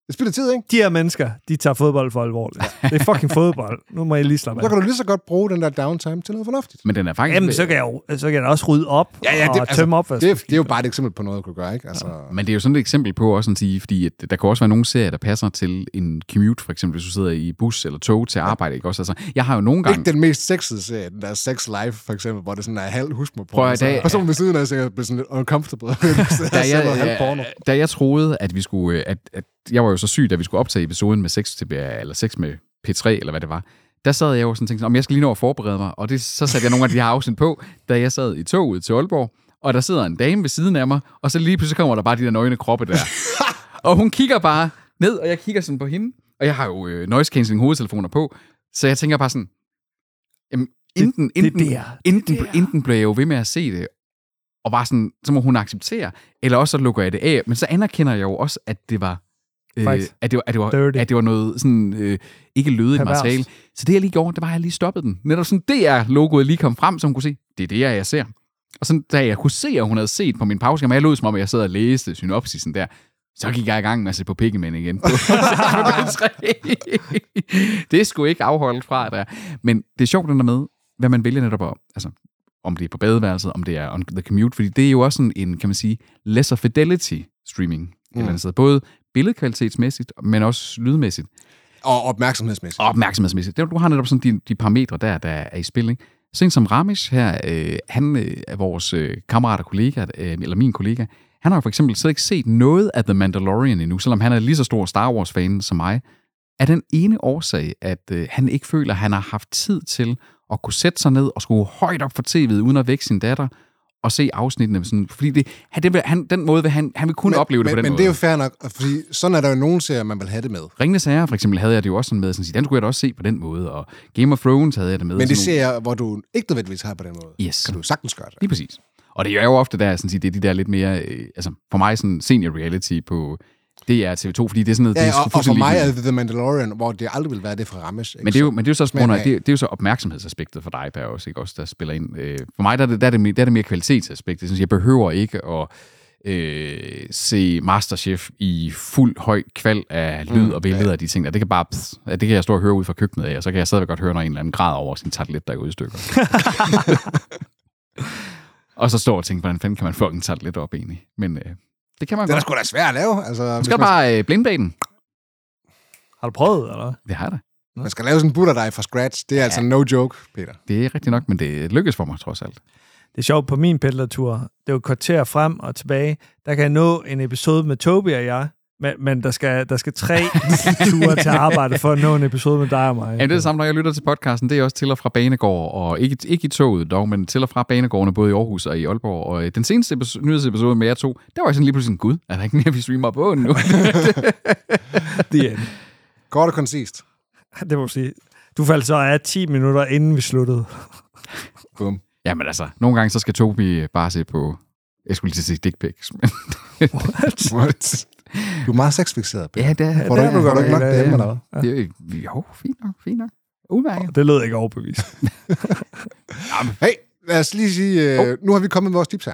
det spilder tid, ikke? de her mennesker, de tager fodbold for alvorligt. Det er fucking fodbold. Nu må jeg lige slappe Så af. kan du lige så godt bruge den der downtime til noget fornuftigt. Men den er faktisk... Jamen, så kan jeg, jo, så kan jeg da også rydde op Ja, ja, det- og altså, tømme op. Det, er- det er jo bare et eksempel på noget, du kan gøre, ikke? Altså, Men det er jo sådan et eksempel på også at sige, fordi at der kan også være nogle serier, der passer til en commute, for eksempel hvis du sidder i bus eller tog til arbejde. Ikke? Også, altså, jeg har jo nogle gange... ikke den mest sexede serie, den der Sex Life, for eksempel, hvor det sådan er halv husmor på. Prøv at- da- Personen ved siden af sig bliver sådan lidt uncomfortable. *laughs* da jeg, jeg, da jeg troede, at vi skulle, øh, at, at jeg var jo så syg, da vi skulle optage episoden med sex, til, eller sex med P3, eller hvad det var, der sad jeg jo sådan og tænkte, om jeg skal lige nå at forberede mig, og det, så satte jeg nogle af de her afsnit på, da jeg sad i toget til Aalborg, og der sidder en dame ved siden af mig, og så lige pludselig kommer der bare de der nøgne kroppe der. *laughs* og hun kigger bare ned, og jeg kigger sådan på hende, og jeg har jo øh, noise cancelling hovedtelefoner på, så jeg tænker bare sådan, jamen, enten, det enten, der, enten, det der. enten bliver jeg jo ved med at se det, og bare sådan, så må hun acceptere, eller også så lukker jeg det af. Men så anerkender jeg jo også, at det var, øh, at, det var, at, det var, Dirty. at det var noget sådan, øh, ikke lødigt materiale. Så det jeg lige gjorde, det var, at jeg lige stoppede den. Netop sådan, det er logoet lige kom frem, så hun kunne se, det er det, jeg ser. Og sådan, da jeg kunne se, at hun havde set på min pause, jeg lod som om, at jeg sad og læste synopsisen der, så gik jeg i gang med at se på Piggymen igen. *laughs* Det skulle ikke afholde fra der. Men det er sjovt, den der med, hvad man vælger netop at, altså, om det er på badeværelset, om det er on the commute, fordi det er jo også sådan en, kan man sige, lesser fidelity streaming. Mm. Eller andet sted. Både billedkvalitetsmæssigt, men også lydmæssigt Og opmærksomhedsmæssigt. og opmærksomhedsmæssigt. Det- Du har netop sådan de, de parametre der, der er i spil. Ikke? Sådan som Ramesh her, øh, han øh, er vores øh, kammerat og kollega, øh, eller min kollega, han har jo for eksempel slet ikke set noget af The Mandalorian endnu, selvom han er lige så stor Star Wars-fan som mig. Er den ene årsag, at øh, han ikke føler, at han har haft tid til at kunne sætte sig ned og skulle højt op for tv'et, uden at vække sin datter, og se afsnittene. Sådan, fordi det, han, det vil, han, den måde vil han, han vil kun men, opleve det men, på den men måde. det er jo fair nok, fordi sådan er der jo nogen serier, man vil have det med. Ringende Sager, for eksempel, havde jeg det jo også sådan med, sådan, at sige, den skulle jeg da også se på den måde, og Game of Thrones havde jeg det med. Men det nogle- serier, hvor du ikke nødvendigvis har på den måde, Yes. kan du sagtens gøre det. Lige præcis. Og det er jo ofte der, sådan, sige, det er de der lidt mere, øh, altså for mig sådan senior reality på DR TV2, fordi det er sådan noget, det Ja, er sgu og, og for mig er det The Mandalorian, hvor det aldrig vil være det fra ikke? men det, er jo, men det er jo så, Men, øh, det, er, det er jo så opmærksomhedsaspektet for dig, der også, ikke, også der spiller ind. Øh, For mig der er det, der er det, mere, der er det mere kvalitetsaspektet. Jeg synes, jeg behøver ikke at øh, se Masterchef i fuld høj kval af lyd mm, og billeder ja. af de ting der. Det kan bare, pss, det kan jeg stå og høre ud fra køkkenet af, og så kan jeg stadigvæk godt høre, når en eller anden grad over sin tartelet, der er ude i stykker. *laughs* og så står og tænker, hvordan fanden kan man få en tartelet op egentlig? Men øh, det kan man Det er da godt. sgu da svært at lave. Altså, Du skal man, bare øh, blindbage den. Har du prøvet, eller? Det har jeg da. man skal lave sådan en butterdej fra scratch. Det er ja. altså no joke, Peter. Det er rigtigt nok, men det lykkes for mig trods alt. Det er sjovt, på min pendlertur, det er jo et kvarter frem og tilbage, der kan jeg nå en episode med Tobi og jeg, men, men der, skal, der skal tre *laughs* ture til arbejde for at nå en episode med dig og mig. Jamen, det er det samme, når jeg lytter til podcasten. Det er også til og fra Banegård, og ikke, ikke i toget dog, men til og fra Banegårdene, både i Aarhus og i Aalborg. Og øh, den seneste episode, nyhedsepisode med jer to, der var jeg sådan lige pludselig sådan, gud, er der ikke mere, vi streamer på nu? *laughs* Det, er, Kort og koncist. *laughs* det må sige. Du faldt så af 10 minutter, inden vi sluttede. Bum. Jamen altså, nogle gange så skal Tobi bare se på, jeg skulle lige til at sige dick pics. Men, What? Du er meget sexfixeret, Peter. ja, det er, Får du det ikke, du får du godt ikke nok ja. eller hvad? det er, jo, fint nok, fint nok. Udmærket. Det lød ikke overbevist. *laughs* Hey, lad os lige sige, øh, nu har vi kommet med vores tips her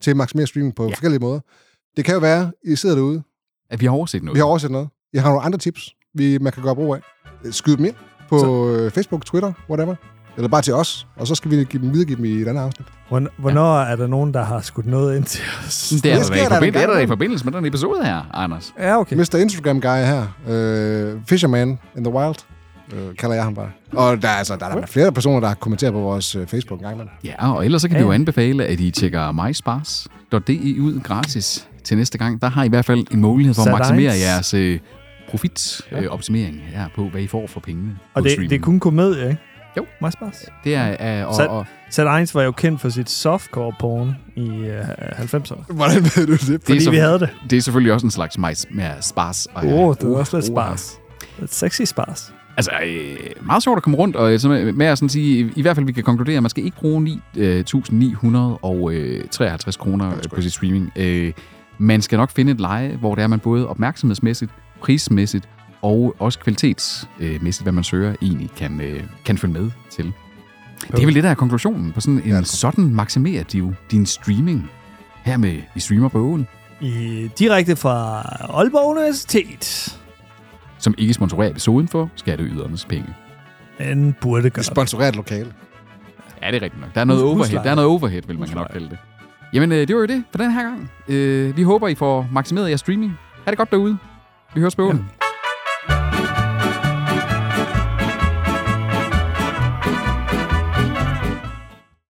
til maksimere streaming på ja. forskellige måder. Det kan jo være, I sidder derude, At vi har overset noget. vi har oversat noget. Jeg har nogle andre tips, vi, man kan gøre brug af. Skyd dem ind på øh, Facebook, Twitter, whatever. Eller bare til os, og så skal vi give dem, videregive dem i et andet afsnit. Hvorn- Hvornår er der nogen, der har skudt noget ind til os? Det er, Det der, sker i der en forbindelse, det er gang der i forbindelse med den episode her, Anders. Ja, okay. Mr. Instagram guy her, øh, Fisherman in the Wild, øh, kalder jeg ham bare. Og der er, altså, der er der flere personer, der har kommenteret på vores øh, Facebook en gang imellem. Ja, og ellers så kan vi Ja. jo anbefale, at I tjekker myspars.de ud gratis til næste gang. Der har I i hvert fald en mulighed for at maksimere jeres øh, profitoptimering øh, her på, hvad I får for pengene. Og på det, streaming. det er kun komedie, ikke? Jo. Spars. Det er, øh, og, Sat- og, Sat Eins var jo kendt for sit softcore porn i øh, 90'erne. Hvordan ved du det? det, er Fordi så, vi havde det. det er selvfølgelig også en slags majs, mere spars. Og, Åh, oh, det var også lidt spars. Lidt sexy spars. Altså, øh, meget sjovt at komme rundt, og øh, så med, med at sådan sige, i, i hvert fald vi kan konkludere, at man skal ikke bruge 9.953 kroner øh, på sit streaming. Øh, man skal nok finde et leje, hvor det er, man både opmærksomhedsmæssigt, prismæssigt og også kvalitetsmæssigt, hvad man søger, egentlig kan, øh, kan følge med til. Det er vel det, der er konklusionen på sådan en Ja. sådan maksimerer de jo din streaming her med i streamerbogen, I, direkte fra Aalborg Universitet. som ikke sponsorerer episoden for skatteydernes penge. Men burde gøre. Sponsoreret lokale. Ja, det er rigtigt nok. Der er noget Hus- overhead, husleje. der er noget overhead vil man Husleje. nok kalde det. Jamen, øh, det var jo det for den her gang. Øh, vi håber, I får maksimeret jeres streaming. Ha' det godt derude. Vi høres på ja.